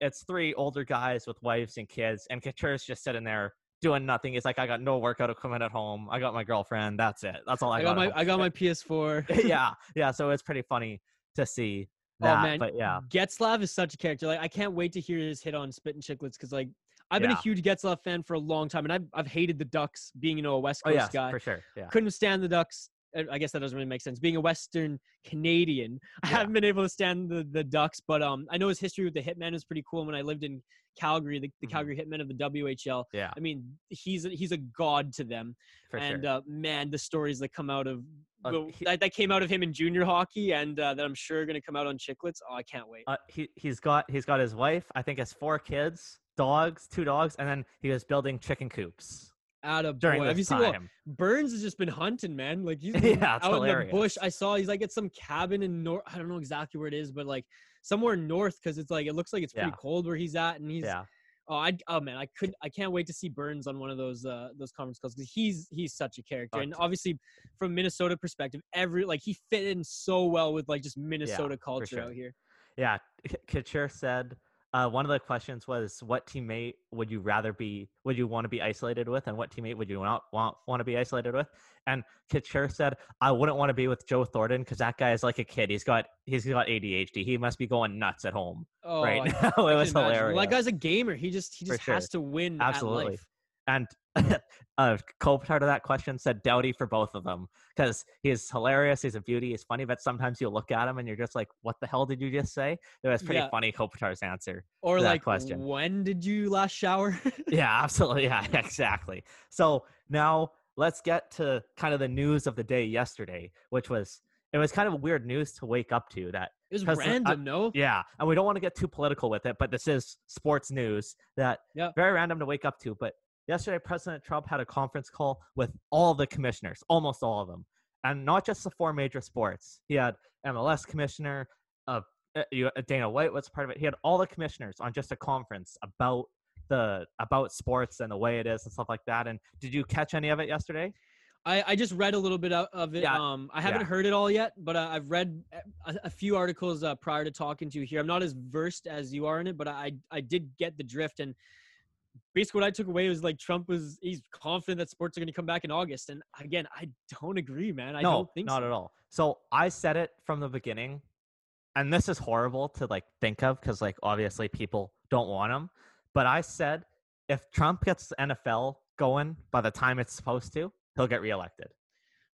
it's three older guys with wives and kids, and Couture's just sitting there doing nothing. He's like, I got no workout equipment at home. I got my girlfriend. That's it. That's all I, I got at my. I got my PS4. yeah, yeah. So it's pretty funny to see Oh that. man, But yeah, Getzlaf is such a character. Like I can't wait to hear his hit on Spittin' Chiclets because like I've been a Yeah. huge Getzlaf fan for a long time, and I've I've hated the Ducks being you know a West oh Coast guy. for sure. Yeah, Couldn't stand the Ducks. I guess that doesn't really make sense. Being a Western Canadian, I haven't been able to stand the, the Ducks, but um, I know his history with the Hitmen is pretty cool. And when I lived in Calgary, the, the Mhm. Calgary Hitmen of the WHL, yeah, I mean, he's a, he's a god to them. for and sure. uh, man, the stories that come out of Uh, he- that, that came out of him in junior hockey, and uh, that I'm sure are going to come out on Chiclets. Oh, I can't wait. uh, he he's got he's got his wife. I think has four kids, dogs, two dogs, and then he was building chicken coops Out of during boy. Have you this seen well, time. Burns has just been hunting, man. Like he's Yeah, out in the bush. I saw he's like at some cabin in north. I don't know exactly where it is, but like somewhere north because it's like it looks like it's pretty Yeah. cold where he's at, and he's yeah, oh I oh man I could I can't wait to see Burns on one of those uh those conference calls because he's he's such a character, and obviously from Minnesota perspective, every like he fit in so well with like just Minnesota culture sure. out here. yeah. Couture said uh, one of the questions was, "What teammate would you rather be? Would you want to be isolated with, and what teammate would you not want want to be isolated with?" And Kitcher said, "I wouldn't want to be with Joe Thornton because that guy is like a kid. He's got he's got ADHD. He must be going nuts at home Oh, right I now. It can was imagine. Well, hilarious. that guy's a gamer. He just he For just has sure. to win Absolutely. And uh, Kopitar to that question said Doughty for both of them because he's hilarious, he's a beauty, he's funny, but sometimes you look at him and you're just like, "What the hell did you just say?" It was pretty Yeah. funny. Kopitar's answer. Or that like, question. when did you last shower? yeah, absolutely. Yeah, exactly. So now let's get to kind of the news of the day yesterday, which was it was kind of weird news to wake up to that it was uh, I- random, no? yeah, and we don't want to get too political with it, but this is sports news that Yeah. very random to wake up to. But yesterday President Trump had a conference call with all the commissioners, almost all of them, and not just the four major sports. He had MLS commissioner, uh, uh, uh, Dana White was part of it. He had all the commissioners on just a conference about the about sports and the way it is and stuff like that. And did you catch any of it yesterday? I, I just read a little bit of, of it. Yeah, Um, I haven't yeah. heard it all yet, but uh, I've read a, a few articles uh, prior to talking to you here. I'm not as versed as you are in it, but I I did get the drift. And basically, what I took away was like Trump was he's confident that sports are going to come back in August. And again, I don't agree, man. I no, don't think not so. at all. So I said it from the beginning, and this is horrible to like think of because like obviously people don't want him. But I said if Trump gets the NFL going by the time it's supposed to, he'll get reelected.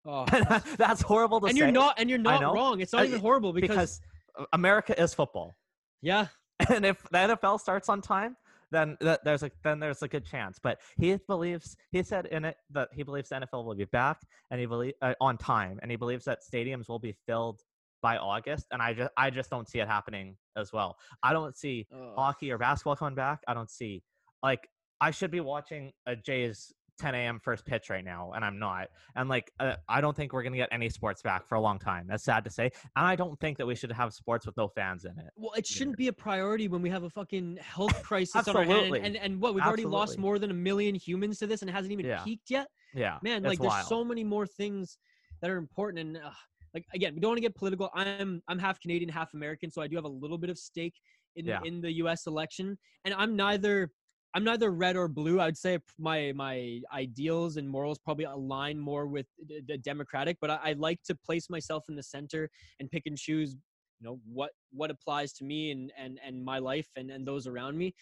Oh. That's horrible to and say. you're not and you're not wrong. It's not Uh, even horrible because, because uh, America is football, yeah, and if the NFL starts on time, then th- there's a then there's a good chance. But he believes he said in it that he believes the NFL will be back and he believe uh, on time, and he believes that stadiums will be filled by August. And I just I just don't see it happening as well. I don't see hockey or basketball coming back. I don't see like I should be watching a Jays 10 a.m. first pitch right now, and I'm not. And like uh, I don't think we're gonna get any sports back for a long time. That's sad to say, and I don't think that we should have sports with no fans in it. Well, it shouldn't be a priority when we have a fucking health crisis on our hand. Absolutely. And, and, what, we've already lost more than a million humans to this and it hasn't even Yeah. peaked yet? Yeah, Man, like there's wild. so many more things that are important. And uh, like, again, we don't want to get political. I'm, I'm half Canadian, half American. So I do have a little bit of stake in, Yeah. in the US election. And I'm neither, I'm neither red or blue. I'd say my, my ideals and morals probably align more with the, Democratic, but I, I like to place myself in the center and pick and choose you know what what applies to me and and and my life and and those around me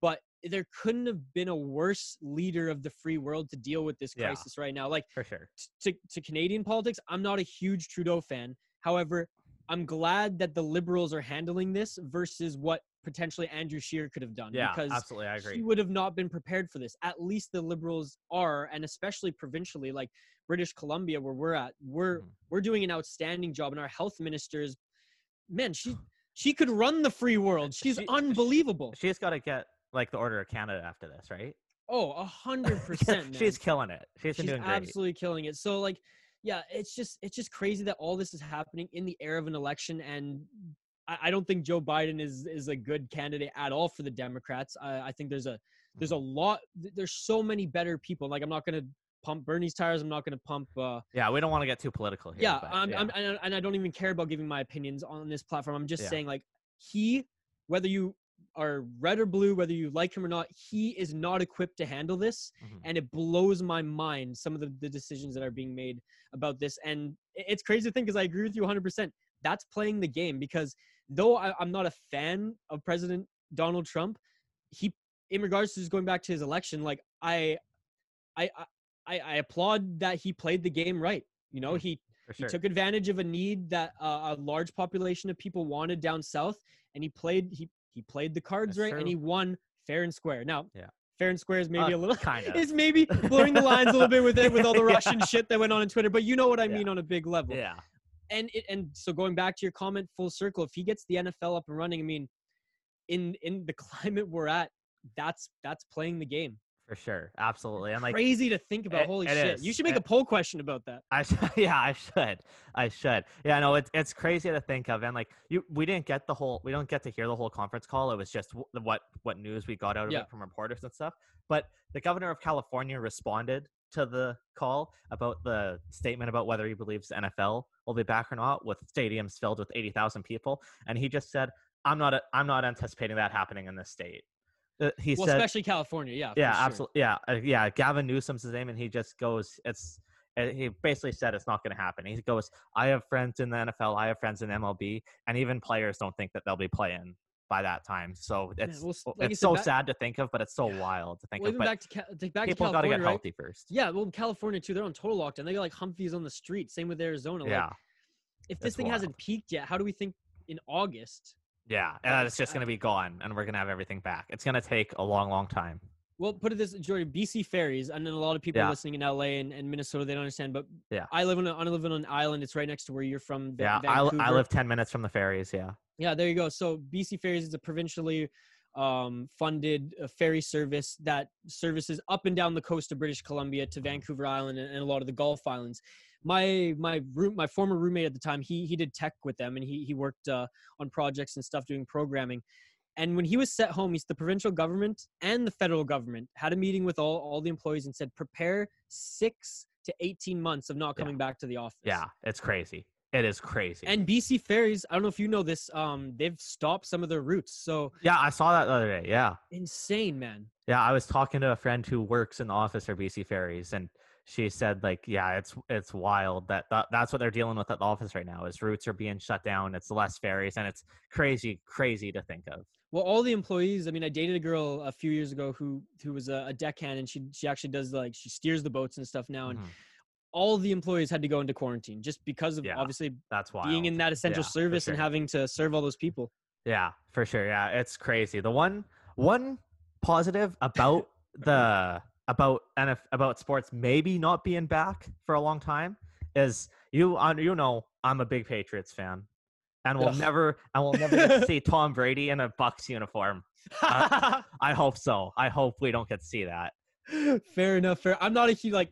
but there couldn't have been a worse leader of the free world to deal with this Yeah. crisis right now like for sure. to, to canadian politics i'm not a huge trudeau fan however i'm glad that the liberals are handling this versus what potentially andrew Scheer could have done Yeah, because absolutely, I agree. he would have not been prepared for this. At least the liberals are, and especially provincially, like British Columbia, where we're at, we're Mhm. we're doing an outstanding job. And our health ministers, man, she she could run the free world. She's She- unbelievable. She's got to get like the Order of Canada after this, right? Oh, a hundred percent. She's killing it. She's, She's doing great. absolutely killing it. So like, yeah, it's just it's just crazy that all this is happening in the air of an election, and I, I don't think Joe Biden is is a good candidate at all for the Democrats. I, I think there's a there's a Mm-hmm. lot. There's so many better people. Like I'm not gonna pump Bernie's tires. I'm not gonna pump. Uh, Yeah, we don't want to get too political here. yeah, but I'm, yeah. I'm, and and I don't even care about giving my opinions on this platform. I'm just Yeah. saying, like, he, whether you are red or blue, whether you like him or not, he is not equipped to handle this. Mhm. And it blows my mind some of the, the decisions that are being made about this. And it's crazy to think because I agree with you 100%. That's playing the game because though I, I'm not a fan of President Donald Trump, he, in regards to just going back to his election, like, I, I, I, I applaud that he played the game right. You know, he for he took advantage of a need that uh, a large population of people wanted down south, and he played he he played the cards That's right, and he won fair and square. Now, Yeah. fair and square is maybe Uh, a little kinda. is maybe blurring the lines a little bit with it with all the Yeah. Russian shit that went on on Twitter, but you know what I Yeah. mean on a big level. yeah, And it, and so going back to your comment, full circle, if he gets the NFL up and running, I mean, in in the climate we're at, that's that's playing the game. for sure, absolutely. I'm like, Crazy to think about. it- Holy it shit! You should make It- a poll question about that. I should, yeah, I should, I should. Yeah, no, it's it's crazy to think of, and like you, we didn't get the whole, we don't get to hear the whole conference call. It was just what what news we got out of Yeah. it from reporters and stuff. But the governor of California responded to the call about the statement about whether he believes the NFL will be back or not, with stadiums filled with eighty thousand people, and he just said, "I'm not, a, I'm not anticipating that happening in this state." Uh, he Well, said, especially California, yeah. yeah, sure. absolutely. Yeah, uh, yeah. Gavin Newsom's his name, and he just goes, "It's." uh, He basically said it's not going to happen. He goes, "I have friends in the NFL. I have friends in MLB, and even players don't think that they'll be playing by that time." So Yeah, it's well, like it's said, so back- sad to think of, but it's so wild to think Well, of. But back to Ca- to back people to got to California, get right? healthy first. Yeah, well, California too. They're on total lockdown. They got like Humvees on the street. Same with Arizona. yeah, Like, if this That's thing hasn't peaked yet, how do we think in August? yeah, Yeah, uh, and it's just going to be gone, and we're going to have everything back. It's going to take a long, long time. Well, put it this, Jordan. BC ferries. I know a lot of people Yeah. listening in LA and, and Minnesota. They don't understand, but Yeah. I live on a, I live on an island. It's right next to where you're from. Yeah, I, I live ten minutes from the ferries. Yeah, Yeah, there you go. So BC ferries is a provincially um, funded a ferry service that services up and down the coast of British Columbia to Vancouver Island and, and a lot of the Gulf Islands. My my room my former roommate at the time he he did tech with them and he he worked uh, on projects and stuff doing programming. And when he was set home, he's the provincial government and the federal government had a meeting with all, all the employees and said, prepare six to 18 months of not Yeah. coming back to the office. Yeah, it's crazy. It is crazy. And BC Ferries, I don't know if you know this, um, they've stopped some of their routes. So yeah, I saw that the other day. Yeah. insane, man. Yeah, I was talking to a friend who works in the office for BC Ferries, and she said like, yeah, it's it's wild that, that that's what they're dealing with at the office right now. Is routes are being shut down. It's less ferries, and it's crazy, crazy to think of. Well, all the employees. I mean, I dated a girl a few years ago who who was a, a deckhand, and she she actually does like she steers the boats and stuff now. And Mhm. All the employees had to go into quarantine just because of Yeah, obviously That's wild. being in that essential Yeah, service and having to serve all those people. Yeah, for sure. Yeah, it's crazy. The one one positive about the about NF about sports maybe not being back for a long time is you on you know I'm a big Patriots fan. And we'll Ugh. never and we'll never see Tom Brady in a Bucs uniform. Uh, I hope so. I hope we don't get to see that. fair enough. Fair. I'm not a huge like.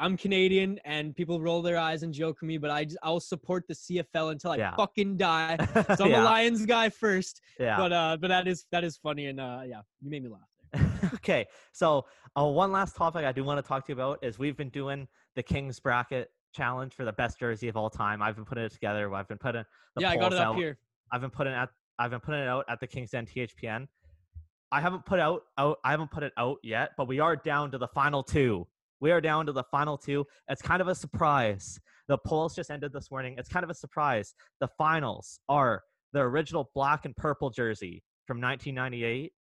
I'm Canadian, and people roll their eyes and joke with me, but I just, I'll support the CFL until I Yeah. fucking die. So I'm yeah, a Lions guy first, yeah. but uh, but that is that is funny, and uh, yeah, you made me laugh. Okay, so uh, one last topic I do want to talk to you about is we've been doing the Kings bracket challenge for the best jersey of all time. I've been putting it together. I've been putting the yeah, I got it up out. here. I've been putting at I've been putting it out at the Kings Den THPN. I haven't put out out I haven't put it out yet, but we are down to the final two. We are down to the final two. It's kind of a surprise. The polls just ended this morning. It's kind of a surprise. The finals are the original black and purple jersey from 1998.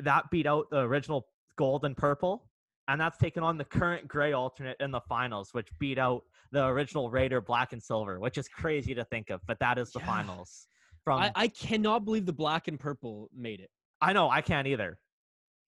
That beat out the original gold and purple, and that's taken on the current gray alternate in the finals, which beat out the original Raider black and silver, which is crazy to think of, but that is the Yeah. finals. From I, I cannot believe the black and purple made it. I know I can't either,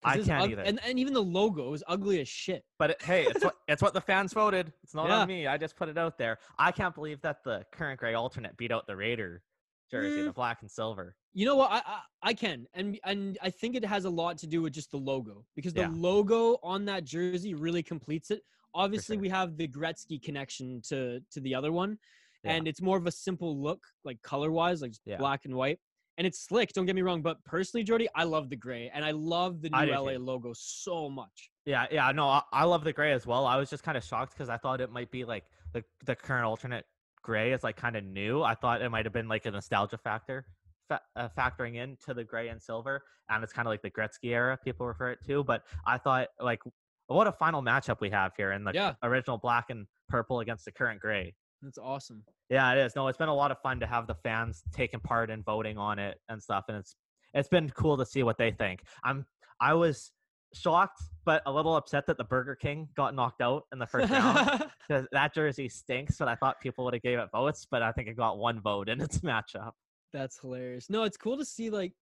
I can't either. And and even the logo is ugly as shit. but it, hey, it's what it's what the fans voted. It's not Yeah. on me. I just put it out there. I can't believe that the current gray alternate beat out the Raider jersey, the Mm. black and silver. You know what? I, I I can, and and I think it has a lot to do with just the logo because the Yeah. logo on that jersey really completes it. Obviously, sure. we have the Gretzky connection to to the other one, Yeah. and it's more of a simple look, like color wise, like Yeah. black and white. And it's slick. Don't get me wrong, but personally, Jordy, I love the gray, and I love the new LA too. logo so much. Yeah, yeah, no, I, I love the gray as well. I was just kind of shocked because I thought it might be like the the current alternate gray is like kind of new. I thought it might have been like a nostalgia factor fa- uh, factoring into the gray and silver, and it's kind of like the Gretzky era people refer it to. But I thought like what a final matchup we have here in the Yeah. original black and purple against the current gray. That's awesome. Yeah, it is. No, it's been a lot of fun to have the fans taking part in voting on it and stuff, and it's it's been cool to see what they think. I'm I was shocked but a little upset that the Burger King got knocked out in the first round because that jersey stinks. But I thought people would have gave it votes, but I think it got one vote in its matchup. That's hilarious. No, it's cool to see like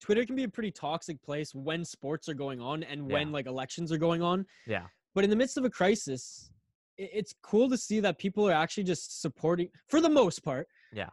Twitter can be a pretty toxic place when sports are going on and when Yeah. like elections are going on. Yeah, But in the midst of a crisis, it's cool to see that people are actually just supporting, for the most part. Yeah.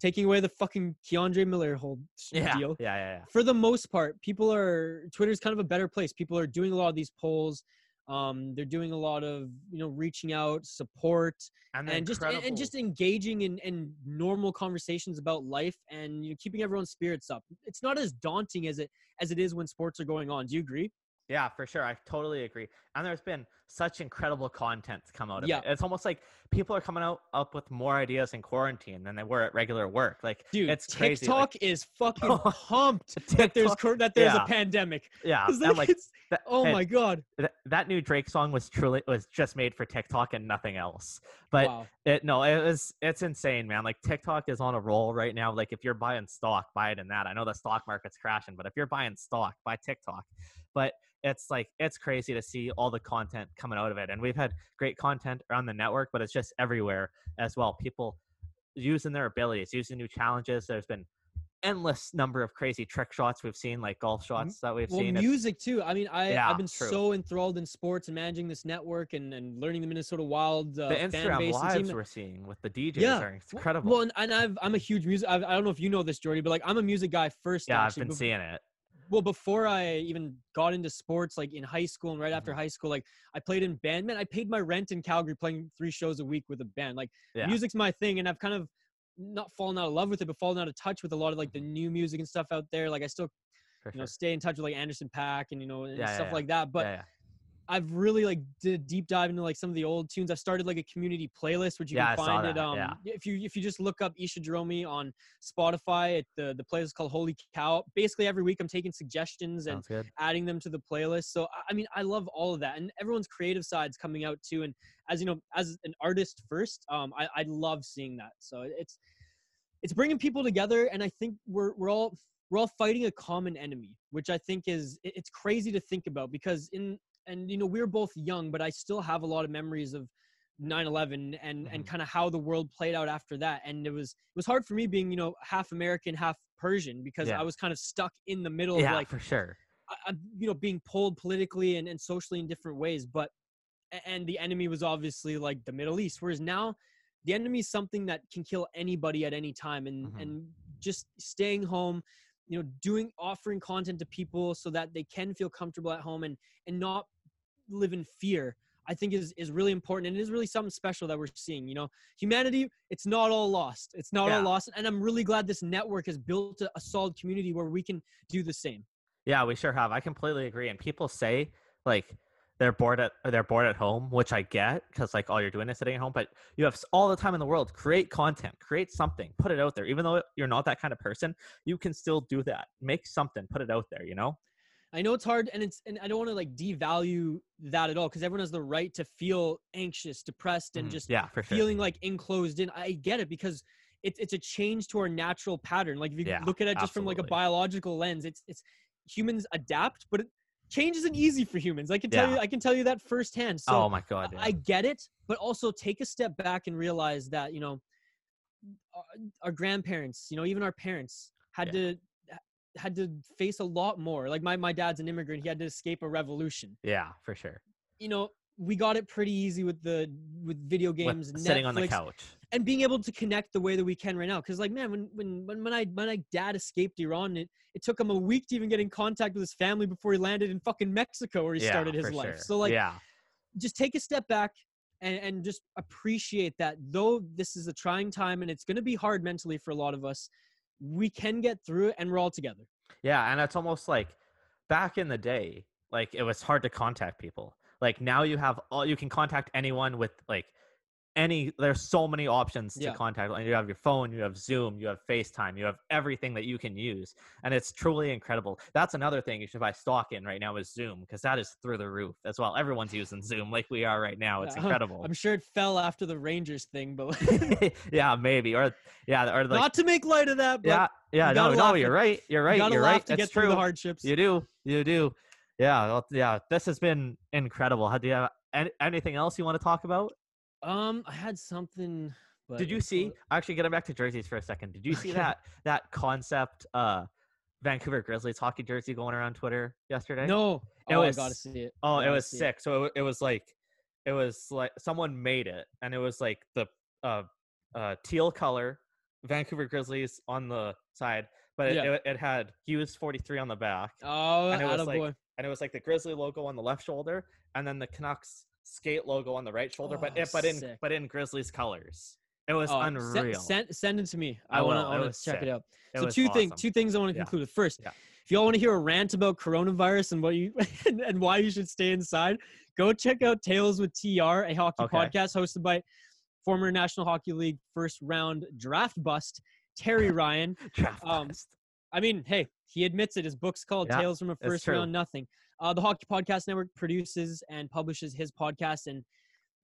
Taking away the fucking K'Andre Miller hold yeah, deal. yeah, yeah, yeah. For the most part, people are Twitter's kind of a better place. People are doing a lot of these polls. Um, they're doing a lot of you know reaching out, support, And, and just and- and just engaging in, in normal conversations about life and you know, keeping everyone's spirits up. It's not as daunting as it as it is when sports are going on. Do you agree? Yeah, for sure. I totally agree. And there's been such incredible content to come out of Yeah. it. It's almost like people are coming out up with more ideas in quarantine than they were at regular work. Like, Dude, it's crazy. like, TikTok is fucking pumped that there's that there's yeah. a pandemic. yeah, like, like that, oh my god! that, that new Drake song was truly was just made for TikTok and nothing else. But wow. it no, it was it's insane, man. Like TikTok is on a roll right now. Like if you're buying stock, buy it in that. I know the stock market's crashing, but if you're buying stock, buy TikTok. But it's like it's crazy to see all the content coming out of it. And we've had great content around the network, but it's just everywhere as well. People using their abilities, using new challenges. There's been endless number of crazy trick shots we've seen, like golf shots that we've Well, seen. It's- music too. I mean, I Yeah, I've been true. so enthralled in sports and managing this network and, and learning the Minnesota Wild uh, the fan Instagram lives we're seeing with the DJs Yeah. are incredible. Well, and, and I've I'm a huge music. I've, I don't know if you know this, Jordy, but like I'm a music guy first. yeah, I've actually, been bef- seeing it. Well before I even got into sports, like in high school and right after Mhm. high school, like I played in band. Man, I paid my rent in Calgary playing three shows a week with a band. Like Yeah. music's my thing, and I've kind of not fallen out of love with it, but fallen out of touch with a lot of like the new music and stuff out there. Like I still For you know sure. stay in touch with like Anderson .Paak and you know and Yeah, stuff yeah. like that. But. I've really like did a deep dive into like some of the old tunes. I've started like a community playlist, which you Yeah, can saw find it. Um, yeah. if you if you just look up Isha Jahromi on Spotify, it, the the playlist is called Holy Cow. Basically, every week I'm taking suggestions and adding them to the playlist. So I- I mean, I love all of that, and everyone's creative side's coming out too. And as you know, as an artist first, um, I I love seeing that. So it's it's bringing people together, and I think we're we're all we're all fighting a common enemy, which I think is it's crazy to think about because in and you know we're both young, but I still have a lot of memories of 9/11 and and Mhm. kind of how the world played out after that. And it was it was hard for me being you know half American, half Persian because Yeah. I was kind of stuck in the middle Yeah, of like for sure. I- you know, being pulled politically and, and socially in different ways. But and the enemy was obviously like the Middle East, whereas now the enemy is something that can kill anybody at any time, and Mhm. and just staying home, you know, doing offering content to people so that they can feel comfortable at home and and not live in fear. I think is is really important and it is really something special that we're seeing. You know, humanity, it's not all lost. It's not Yeah. all lost, and I'm really glad this network has built a, a solid community where we can do the same. Yeah, we sure have. I completely agree. And people say like they're bored at they're bored at home, which I get because like all you're doing is sitting at home. But you have all the time in the world. Create content, create something, put it out there. Even though you're not that kind of person, you can still do that. Make something, put it out there. You know? I know it's hard, and it's and I don't want to like devalue that at all because everyone has the right to feel anxious, depressed, and Mhm. just yeah, for sure. feeling like enclosed in. I get it because it's it's a change to our natural pattern. Like if you Yeah, look at it just from like a biological lens, it's it's humans adapt, but it, change isn't easy for humans. I can tell Yeah. you, I can tell you that firsthand. So oh my god. Yeah. I get it, but also take a step back and realize that you know our, our grandparents, you know, even our parents had to had to face a lot more. Like my my dad's an immigrant; he had to escape a revolution. yeah, for sure. You know, we got it pretty easy with the with video With games, sitting on the couch. and being able to connect the way that we can right now. Because like, man, when when when when I when my dad escaped Iran, it it took him a week to even get in contact with his family before he landed in fucking Mexico, where he yeah, started his life. sure. So like yeah, just take a step back and, and just appreciate that though this is a trying time and it's going to be hard mentally for a lot of us we can get through it and we're all together Yeah, and it's almost like back in the day, like it was hard to contact people. Like now you have all you can contact anyone with like any there's so many options to Yeah. contact. and you have your phone, you have Zoom, you have FaceTime, you have everything that you can use. And it's truly incredible. That's another thing you should buy stock in right now is Zoom, because that is through the roof as well. Everyone's using Zoom like we are right now. It's Yeah, incredible. i'm sure it fell after the rangers thing but yeah, maybe. Or yeah, or like not to make light of that but yeah, yeah, no, no, you're right. You're right. gotta You're right. to That's get through true. the hardships You do. You do. Yeah. Well, yeah. This has been incredible. How do you have any, anything else you want to talk about? Um i had something but Did you see? all- Actually, getting back to jerseys for a second. Did you see that that concept uh Vancouver Grizzlies hockey jersey going around Twitter yesterday? no It oh, was- i gotta see it Oh, it was sick. So it, it was like it was like someone made it, and it was like the uh uh teal color Vancouver Grizzlies on the side, but it, Yeah. it, it had Hughes forty three on the back. oh and it was like- attaboy. and it was like the Grizzly logo on the left shoulder, and then the Canucks skate logo on the right shoulder, but Oh, it, but in sick. but in Grizzlies colors. It was Oh, unreal. Send, send, it to me. I, I want to check sick. it out. It so two things, two things I want to Yeah. conclude with. First, Yeah. if y'all want to hear a rant about coronavirus and what you and, and why you should stay inside, go check out Tales with TR, a hockey Okay. podcast hosted by former National Hockey League first round draft bust Terry Ryan. Draft um, bust. I mean, hey, he admits it. His book's called Yeah, Tales from a First. Round Nothing. Uh, the Hockey Podcast Network produces and publishes his podcast, and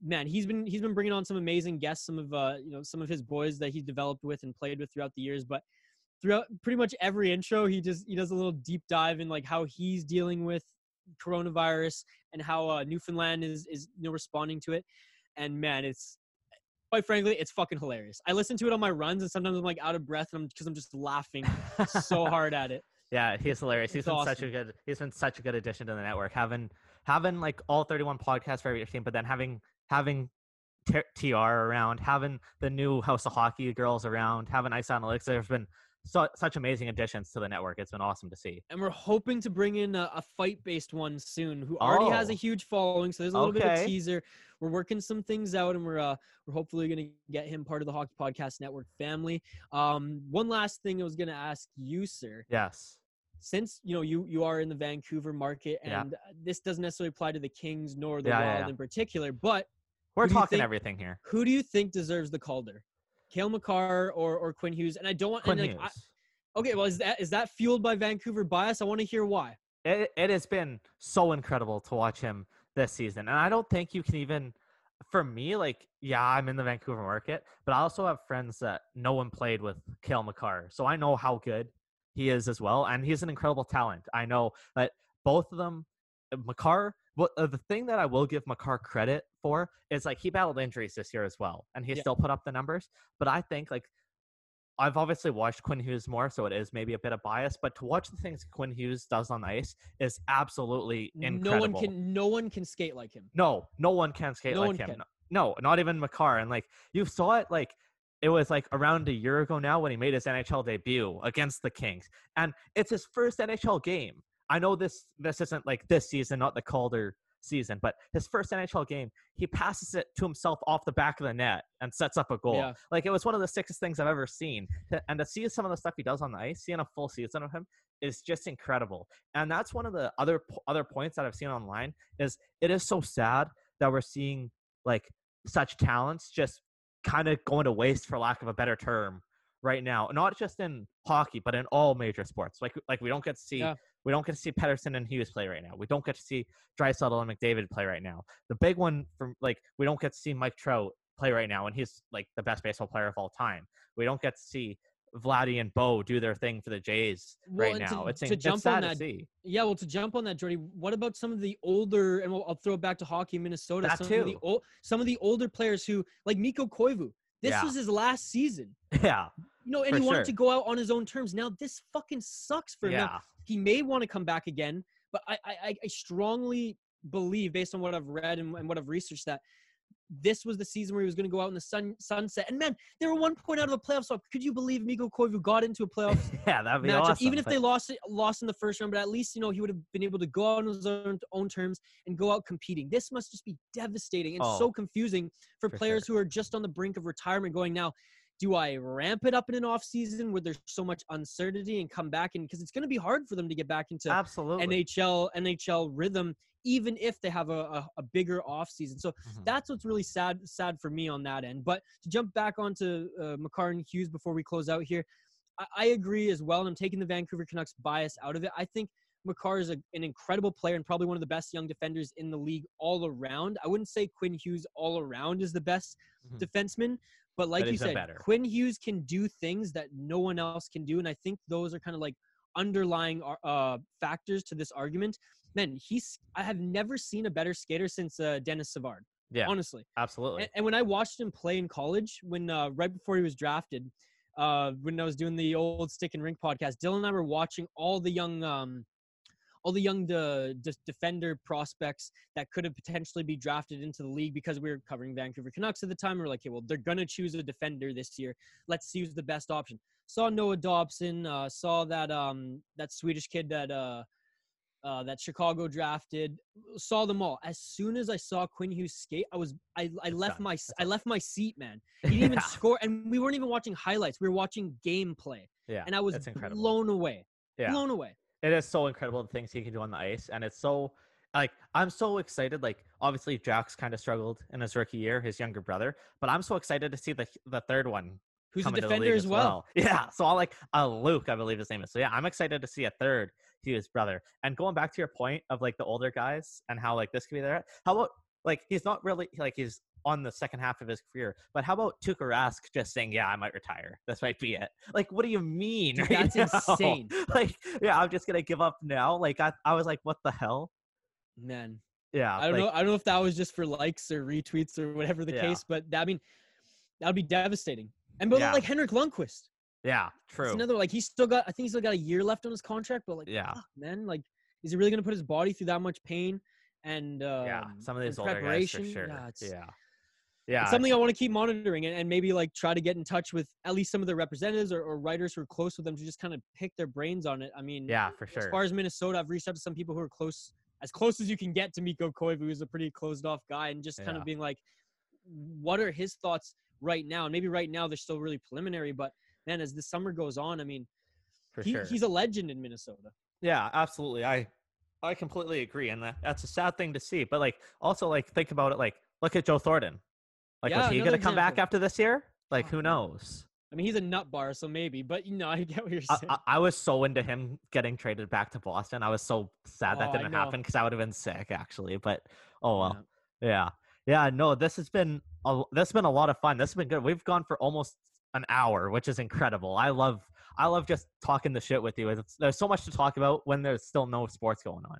man, he's been he's been bringing on some amazing guests, some of uh you know some of his boys that he's developed with and played with throughout the years. But throughout pretty much every intro, he just he does a little deep dive in like how he's dealing with coronavirus and how uh, Newfoundland is is you know responding to it. And man, it's quite frankly, it's fucking hilarious. I listen to it on my runs, and sometimes I'm like out of breath, and I'm because I'm just laughing so hard at it. Yeah, he's hilarious. He's It's been such a good. He's been such a good addition to the network. Having having like all thirty one podcasts for every team, but then having having T- TR around, having the new House of Hockey girls around, having Ice Analytics. There's been so, such amazing additions to the network. It's been awesome to see. and we're hoping to bring in a, a fight-based one soon, who already has a Oh. huge following. So there's a little bit of teaser. We're working some things out, and we're uh, we're hopefully gonna get him part of the Hockey Podcast Network family. Um, one last thing I was gonna ask you, sir. Yes. since you know you you are in the Vancouver market, and uh, this doesn't necessarily apply to the Kings nor the Yeah, yeah, Wild yeah. in particular, but We're Who do you talking think- everything here. who do you think deserves the Calder? Cale Makar or or Quinn Hughes? And I don't want Quinn and Hughes. I, okay, well is that is that fueled by Vancouver bias? I want to hear why. it, it has been so incredible to watch him this season. And I don't think you can even, for me, like, yeah, I'm in the Vancouver market, but I also have friends that no one played with Cale Makar. So I know how good he is as well. And he's an incredible talent. I know that both of them, Makar, what uh, the thing that I will give Makar credit for is like he battled injuries this year as well, and he Yeah. still put up the numbers. But I think like I've obviously watched Quinn Hughes more, so it is maybe a bit of bias. But to watch the things Quinn Hughes does on ice is absolutely incredible. No one can no one can skate like him. No, no one can skate No like him. can. No, not even Makar. And like you saw it, like it was like around a year ago now when he made his NHL debut against the Kings, and it's his first NHL game. I know this this isn't like this season, not the Calder season, but his first NHL game, he passes it to himself off the back of the net and sets up a goal. Yeah. Like it was one of the sickest things I've ever seen. And to see some of the stuff he does on the ice, seeing a full season of him is just incredible. And that's one of the other other points that I've seen online is it is so sad that we're seeing like such talents just kind of going to waste for lack of a better term right now. Not just in hockey, but in all major sports. Like like we don't get to see Yeah. We don't get to see Pettersson and Hughes play right now. We don't get to see Draisaitl and McDavid play right now. The big one from like we don't get to see Mike Trout play right now, and he's like the best baseball player of all time. We don't get to see Vladdy and Bo do their thing for the Jays Well, right and to- now. it's to it's jump sad on to that, see. Yeah, well, to jump on that, Jordy, what about some of the older, and we'll, I'll throw it back to hockey in Minnesota. That some of the too. old, some of the older players who, like Mikko Koivu, this Yeah. was his last season. Yeah, You know, and For he wanted sure. to go out on his own terms. Now this fucking sucks for him. Now, he may want to come back again, but I, I, I- strongly believe, based on what I've read and, and what I've researched, that this was the season where he was going to go out in the sun sunset. And man, they were one point out of the playoffs. So could you believe Mikko Koivu got into a playoff yeah. That'd be matchup, awesome. even if they lost it, lost in the first round? But at least you know he would have been able to go out on his own, own terms and go out competing. This must just be devastating and Oh, so confusing for, for players who are just on the brink of retirement. Going now, do I ramp it up in an off season where there's so much uncertainty and come back and because it's going to be hard for them to get back into absolutely. NHL NHL rhythm, even if they have a, a, a bigger off season. So Mhm. that's what's really sad sad for me on that end. But to jump back onto uh, Makar and Hughes before we close out here, I, I agree as well. And I'm taking the Vancouver Canucks bias out of it. I think Makar is a, an incredible player and probably one of the best young defenders in the league all around. I wouldn't say Quinn Hughes all around is the best Mhm. defenseman, but like But you said. Quinn Hughes can do things that no one else can do, and I think those are kind of like underlying uh, factors to this argument. Man, he's I have never seen a better skater since uh, Denis Savard. Yeah. honestly. absolutely. And, and when I watched him play in college, when uh, right before he was drafted, uh, when I was doing the old Stick and Rink podcast, Dylan and I were watching all the young, um, all the young de- de- defender prospects that could have potentially be drafted into the league because we were covering Vancouver Canucks at the time. We are like, okay, well, they're gonna choose a defender this year. Let's see who's the best option. Saw Noah Dobson. Uh, saw that um, that Swedish kid that. Uh, uh, that Chicago drafted. Saw them all. As soon as I saw Quinn Hughes skate, I was I, I left my I left my seat, man. He didn't even score, and we weren't even watching highlights. We were watching gameplay, yeah, and I was blown away. Yeah. Blown away. It is so incredible the things he can do on the ice and it's so like i'm so excited like obviously jack's kind of struggled in his rookie year his younger brother but i'm so excited to see the the third one Who's a defender as well. yeah so i'll like uh luke i believe his name is. So yeah i'm excited to see a third hughes brother. And going back to your point of like the older guys and how like this could be there how about like he's not really like he's on the second half of his career. But how about Tuukka Rask just saying, "Yeah, I might retire. This might be it." Like, what do you mean? Dude, right that's now? insane. Like, yeah, I'm just gonna give up now. Like, I, I was like, what the hell? Man, Yeah, I don't like, know. I don't know if that was just for likes or retweets or whatever the Yeah. case, but that, I mean, that would be devastating. And but Yeah. like Henrik Lundqvist, Yeah, it's true. another like he's still got. I think he's still got a year left on his contract, but like, Yeah. fuck, man, like, is he really gonna put his body through that much pain? And um, yeah, some of these older guys for sure. Yeah, yeah, Yeah, it's something I want to keep monitoring and, and maybe like try to get in touch with at least some of the representatives or, or writers who are close with them to just kind of pick their brains on it. I mean, yeah, for sure as far as Minnesota, I've reached out to some people who are close, as close as you can get to Mikko Koivu, who's a pretty closed off guy, and just kind Yeah. of being like, what are his thoughts right now? And maybe right now they're still really preliminary, but man, as the summer goes on, I mean, for he, sure. he's a legend in Minnesota. Yeah, absolutely. I I completely agree, and that, that's a sad thing to see. But like, also like think about it. Like, look at Joe Thornton. Like, Yeah, was he gonna come back after this year? Like, Oh, who knows? I mean, he's a nut bar, so maybe, but you know, I get what you're saying. I, I was so into him getting traded back to Boston. I was so sad that Oh, didn't happen because I would have been sick actually. But oh well. Yeah. Yeah, no, this has been a, this has been a lot of fun. This has been good. We've gone for almost an hour, which is incredible. I love I love just talking the shit with you. It's, there's so much to talk about when there's still no sports going on.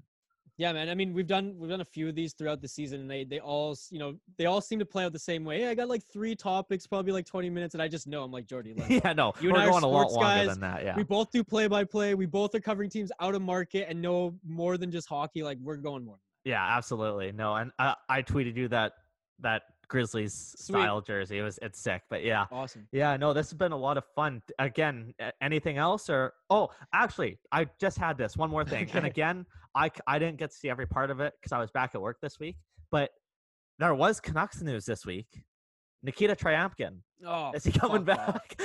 Yeah, man. I mean, we've done we've done a few of these throughout the season, and they they all you know they all seem to play out the same way. I got like three topics, probably like twenty minutes, and I just know I'm like Jordy. Yeah, no, You we're and I are going a lot longer guys. than that. Yeah, We both do play by play. We both are covering teams out of market and know more than just hockey. Like we're going more. yeah, absolutely. No, and I, I tweeted you that that Grizzlies style jersey. It was it's sick, but yeah, Awesome. Yeah, no, this has been a lot of fun. Again, anything else or oh, actually, I just had this one more thing. And Okay. again, I didn't get to see every part of it because I was back at work this week. But there was Canucks news this week. Nikita Tryamkin. Oh, is he coming back?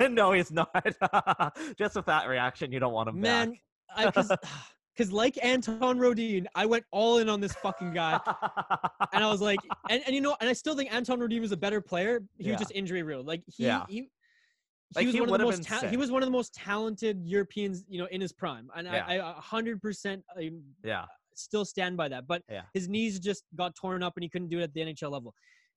no, he's not. just with that reaction, you don't want him man? I because because like Anton Rodin, I went all in on this fucking guy. and I was like, and, and you know, and I still think Anton Rodin was a better player. He Yeah. was just injury riddled. Like he Yeah. he. Like, He was he one of the most. Ta- he was one of the most talented Europeans, you know, in his prime, and Yeah. I, I a hundred percent I yeah, still stand by that. But Yeah. his knees just got torn up, and he couldn't do it at the NHL level.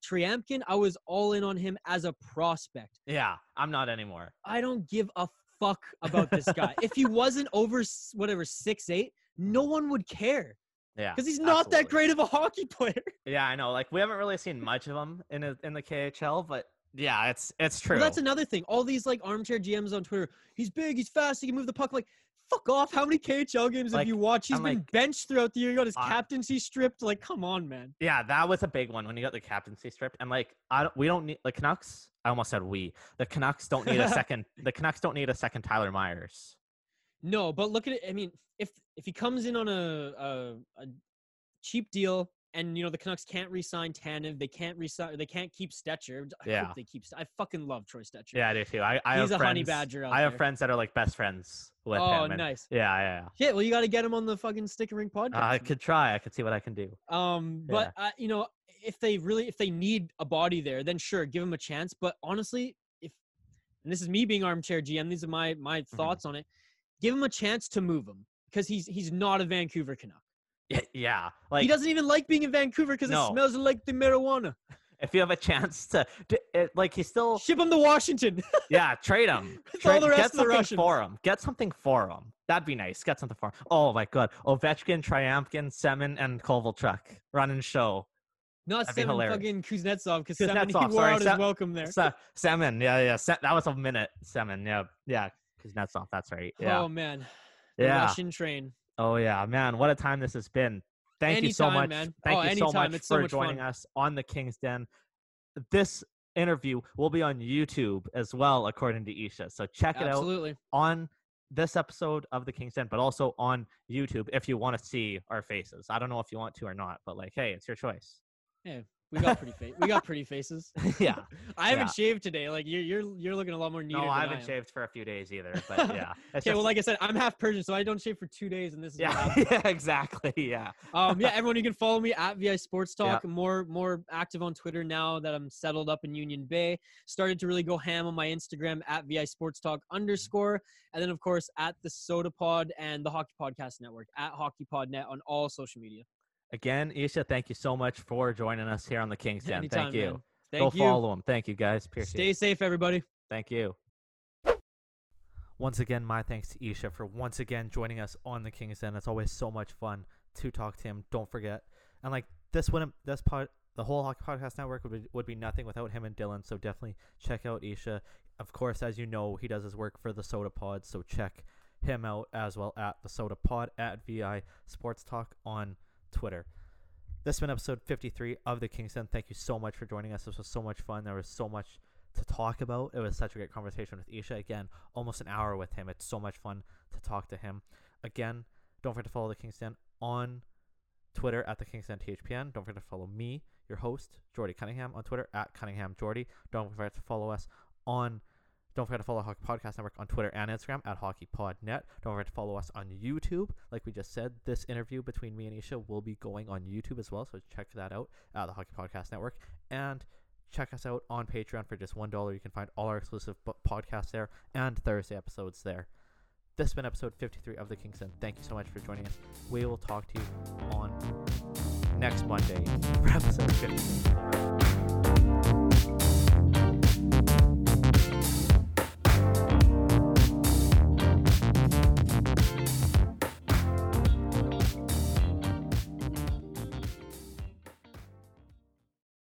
Tryamkin, I was all in on him as a prospect. yeah. I'm not anymore. I don't give a fuck about this guy. if he wasn't over whatever six eight, no one would care Yeah, because he's not that great of a hockey player. Yeah, I know. Like we haven't really seen much of him in a, in the KHL, but yeah, it's it's true. Well, that's another thing. All these like armchair GMs on Twitter. He's big. He's fast. He can move the puck. Like, fuck off. How many KHL games Like, have you watched? He's I'm been like- benched throughout the year. He got his I- captaincy stripped. Like, come on, man. yeah, that was a big one when he got the captaincy stripped, and like I don't, we don't need the Canucks. I almost said we. The Canucks don't need a second. the Canucks don't need a second Tyler Myers. No, but look at it. I mean, if if he comes in on a a, a cheap deal. And you know the Canucks can't re-sign Tanev. They can't re-sign. They can't keep Stecher. I Yeah. hope they keep. I fucking love Troy Stecher. Yeah, I do too. I, I He's have a honey badger I have there. friends that are like best friends with Oh, him. and- nice. Yeah, yeah. Yeah. Shit. Well, you got to get him on the fucking Stick and Rink podcast. yeah. I could try. I could see what I can do. Um, but uh, you know, if they really, if they need a body there, then sure, give him a chance. But honestly, if and this is me being armchair GM, these are my my Mm-hmm. thoughts on it. Give him a chance to move him because he's he's not a Vancouver Canuck. Yeah, yeah. Like he doesn't even like being in Vancouver because No. it smells like the marijuana. if you have a chance to, to it, like he's still Ship him to Washington. Yeah, trade him. Trade, the rest get of the something for him. Get something for him. That'd be nice. Get something for him. Oh my god. Ovechkin, Tryamkin, Semin, and Kovalchuk running show. not That'd be fucking Kuznetsov because he wore sorry, out his welcome there. Se- Semin, yeah, yeah. Se- that was a minute. Semin, yeah, yeah. Kuznetsov, that's right. Yeah, Oh man, the yeah. Russian train. Oh yeah, man. What a time this has been. Thank you so much. man. Thank Oh, you so much It's so for much joining fun. us on the King's Den. This interview will be on YouTube as well, according to Isha. So check it out. Absolutely. on this episode of the King's Den, but also on YouTube if you want to see our faces. I don't know if you want to or not, but like, hey, it's your choice. We got pretty fa- we got pretty faces. yeah. I haven't Yeah. shaved today. Like you're you're you're looking a lot more neater. No, I I haven't am. shaved for a few days either, but yeah. Okay, well, like I said, I'm half Persian, so I don't shave for two days, and this is yeah, yeah, exactly. Yeah. um, yeah, everyone, you can follow me at VI Sports Yeah. Talk. More more active on Twitter now that I'm settled up in Union Bay. Started to really go ham on my Instagram at VI Sports Talk underscore, and then of course at the Soda Pod and the Hockey Podcast Network at Hockey Pod Net on all social media. Again, Isha, thank you so much for joining us here on the King's Den. Anytime, thank you. man. Thank Go you. follow him. Thank you, guys. Appreciate Stay it. safe, everybody. Thank you. Once again, my thanks to Isha for once again joining us on the King's Den. It's always so much fun to talk to him. Don't forget, and like this wouldn't this pod the whole Hockey Podcast Network would be, would be nothing without him and Dylan. So definitely check out Isha. Of course, as you know, he does his work for the Soda Pod. So check him out as well at the Soda Pod at VI Sports Talk on Twitter. This has been episode 53 of the Kings Den. Thank you so much for joining us. This was so much fun. There was so much to talk about. It was such a great conversation with Isha. Again, almost an hour with him. It's so much fun to talk to him. Again, don't forget to follow the Kings Den on Twitter at the Kings Den THPN. Don't forget to follow me, your host, Jordy Cunningham, on Twitter at Cunningham Jordy. Don't forget to follow us on don't forget to follow Hockey Podcast Network on Twitter and Instagram at HockeyPodNet. Don't forget to follow us on YouTube. Like we just said, this interview between me and Isha will be going on YouTube as well, so check that out at the Hockey Podcast Network. And check us out on Patreon for just $1. You can find all our exclusive podcasts there and Thursday episodes there. This has been episode 53 of The Kings Den. Thank you so much for joining us. We will talk to you on next Monday for episode 50.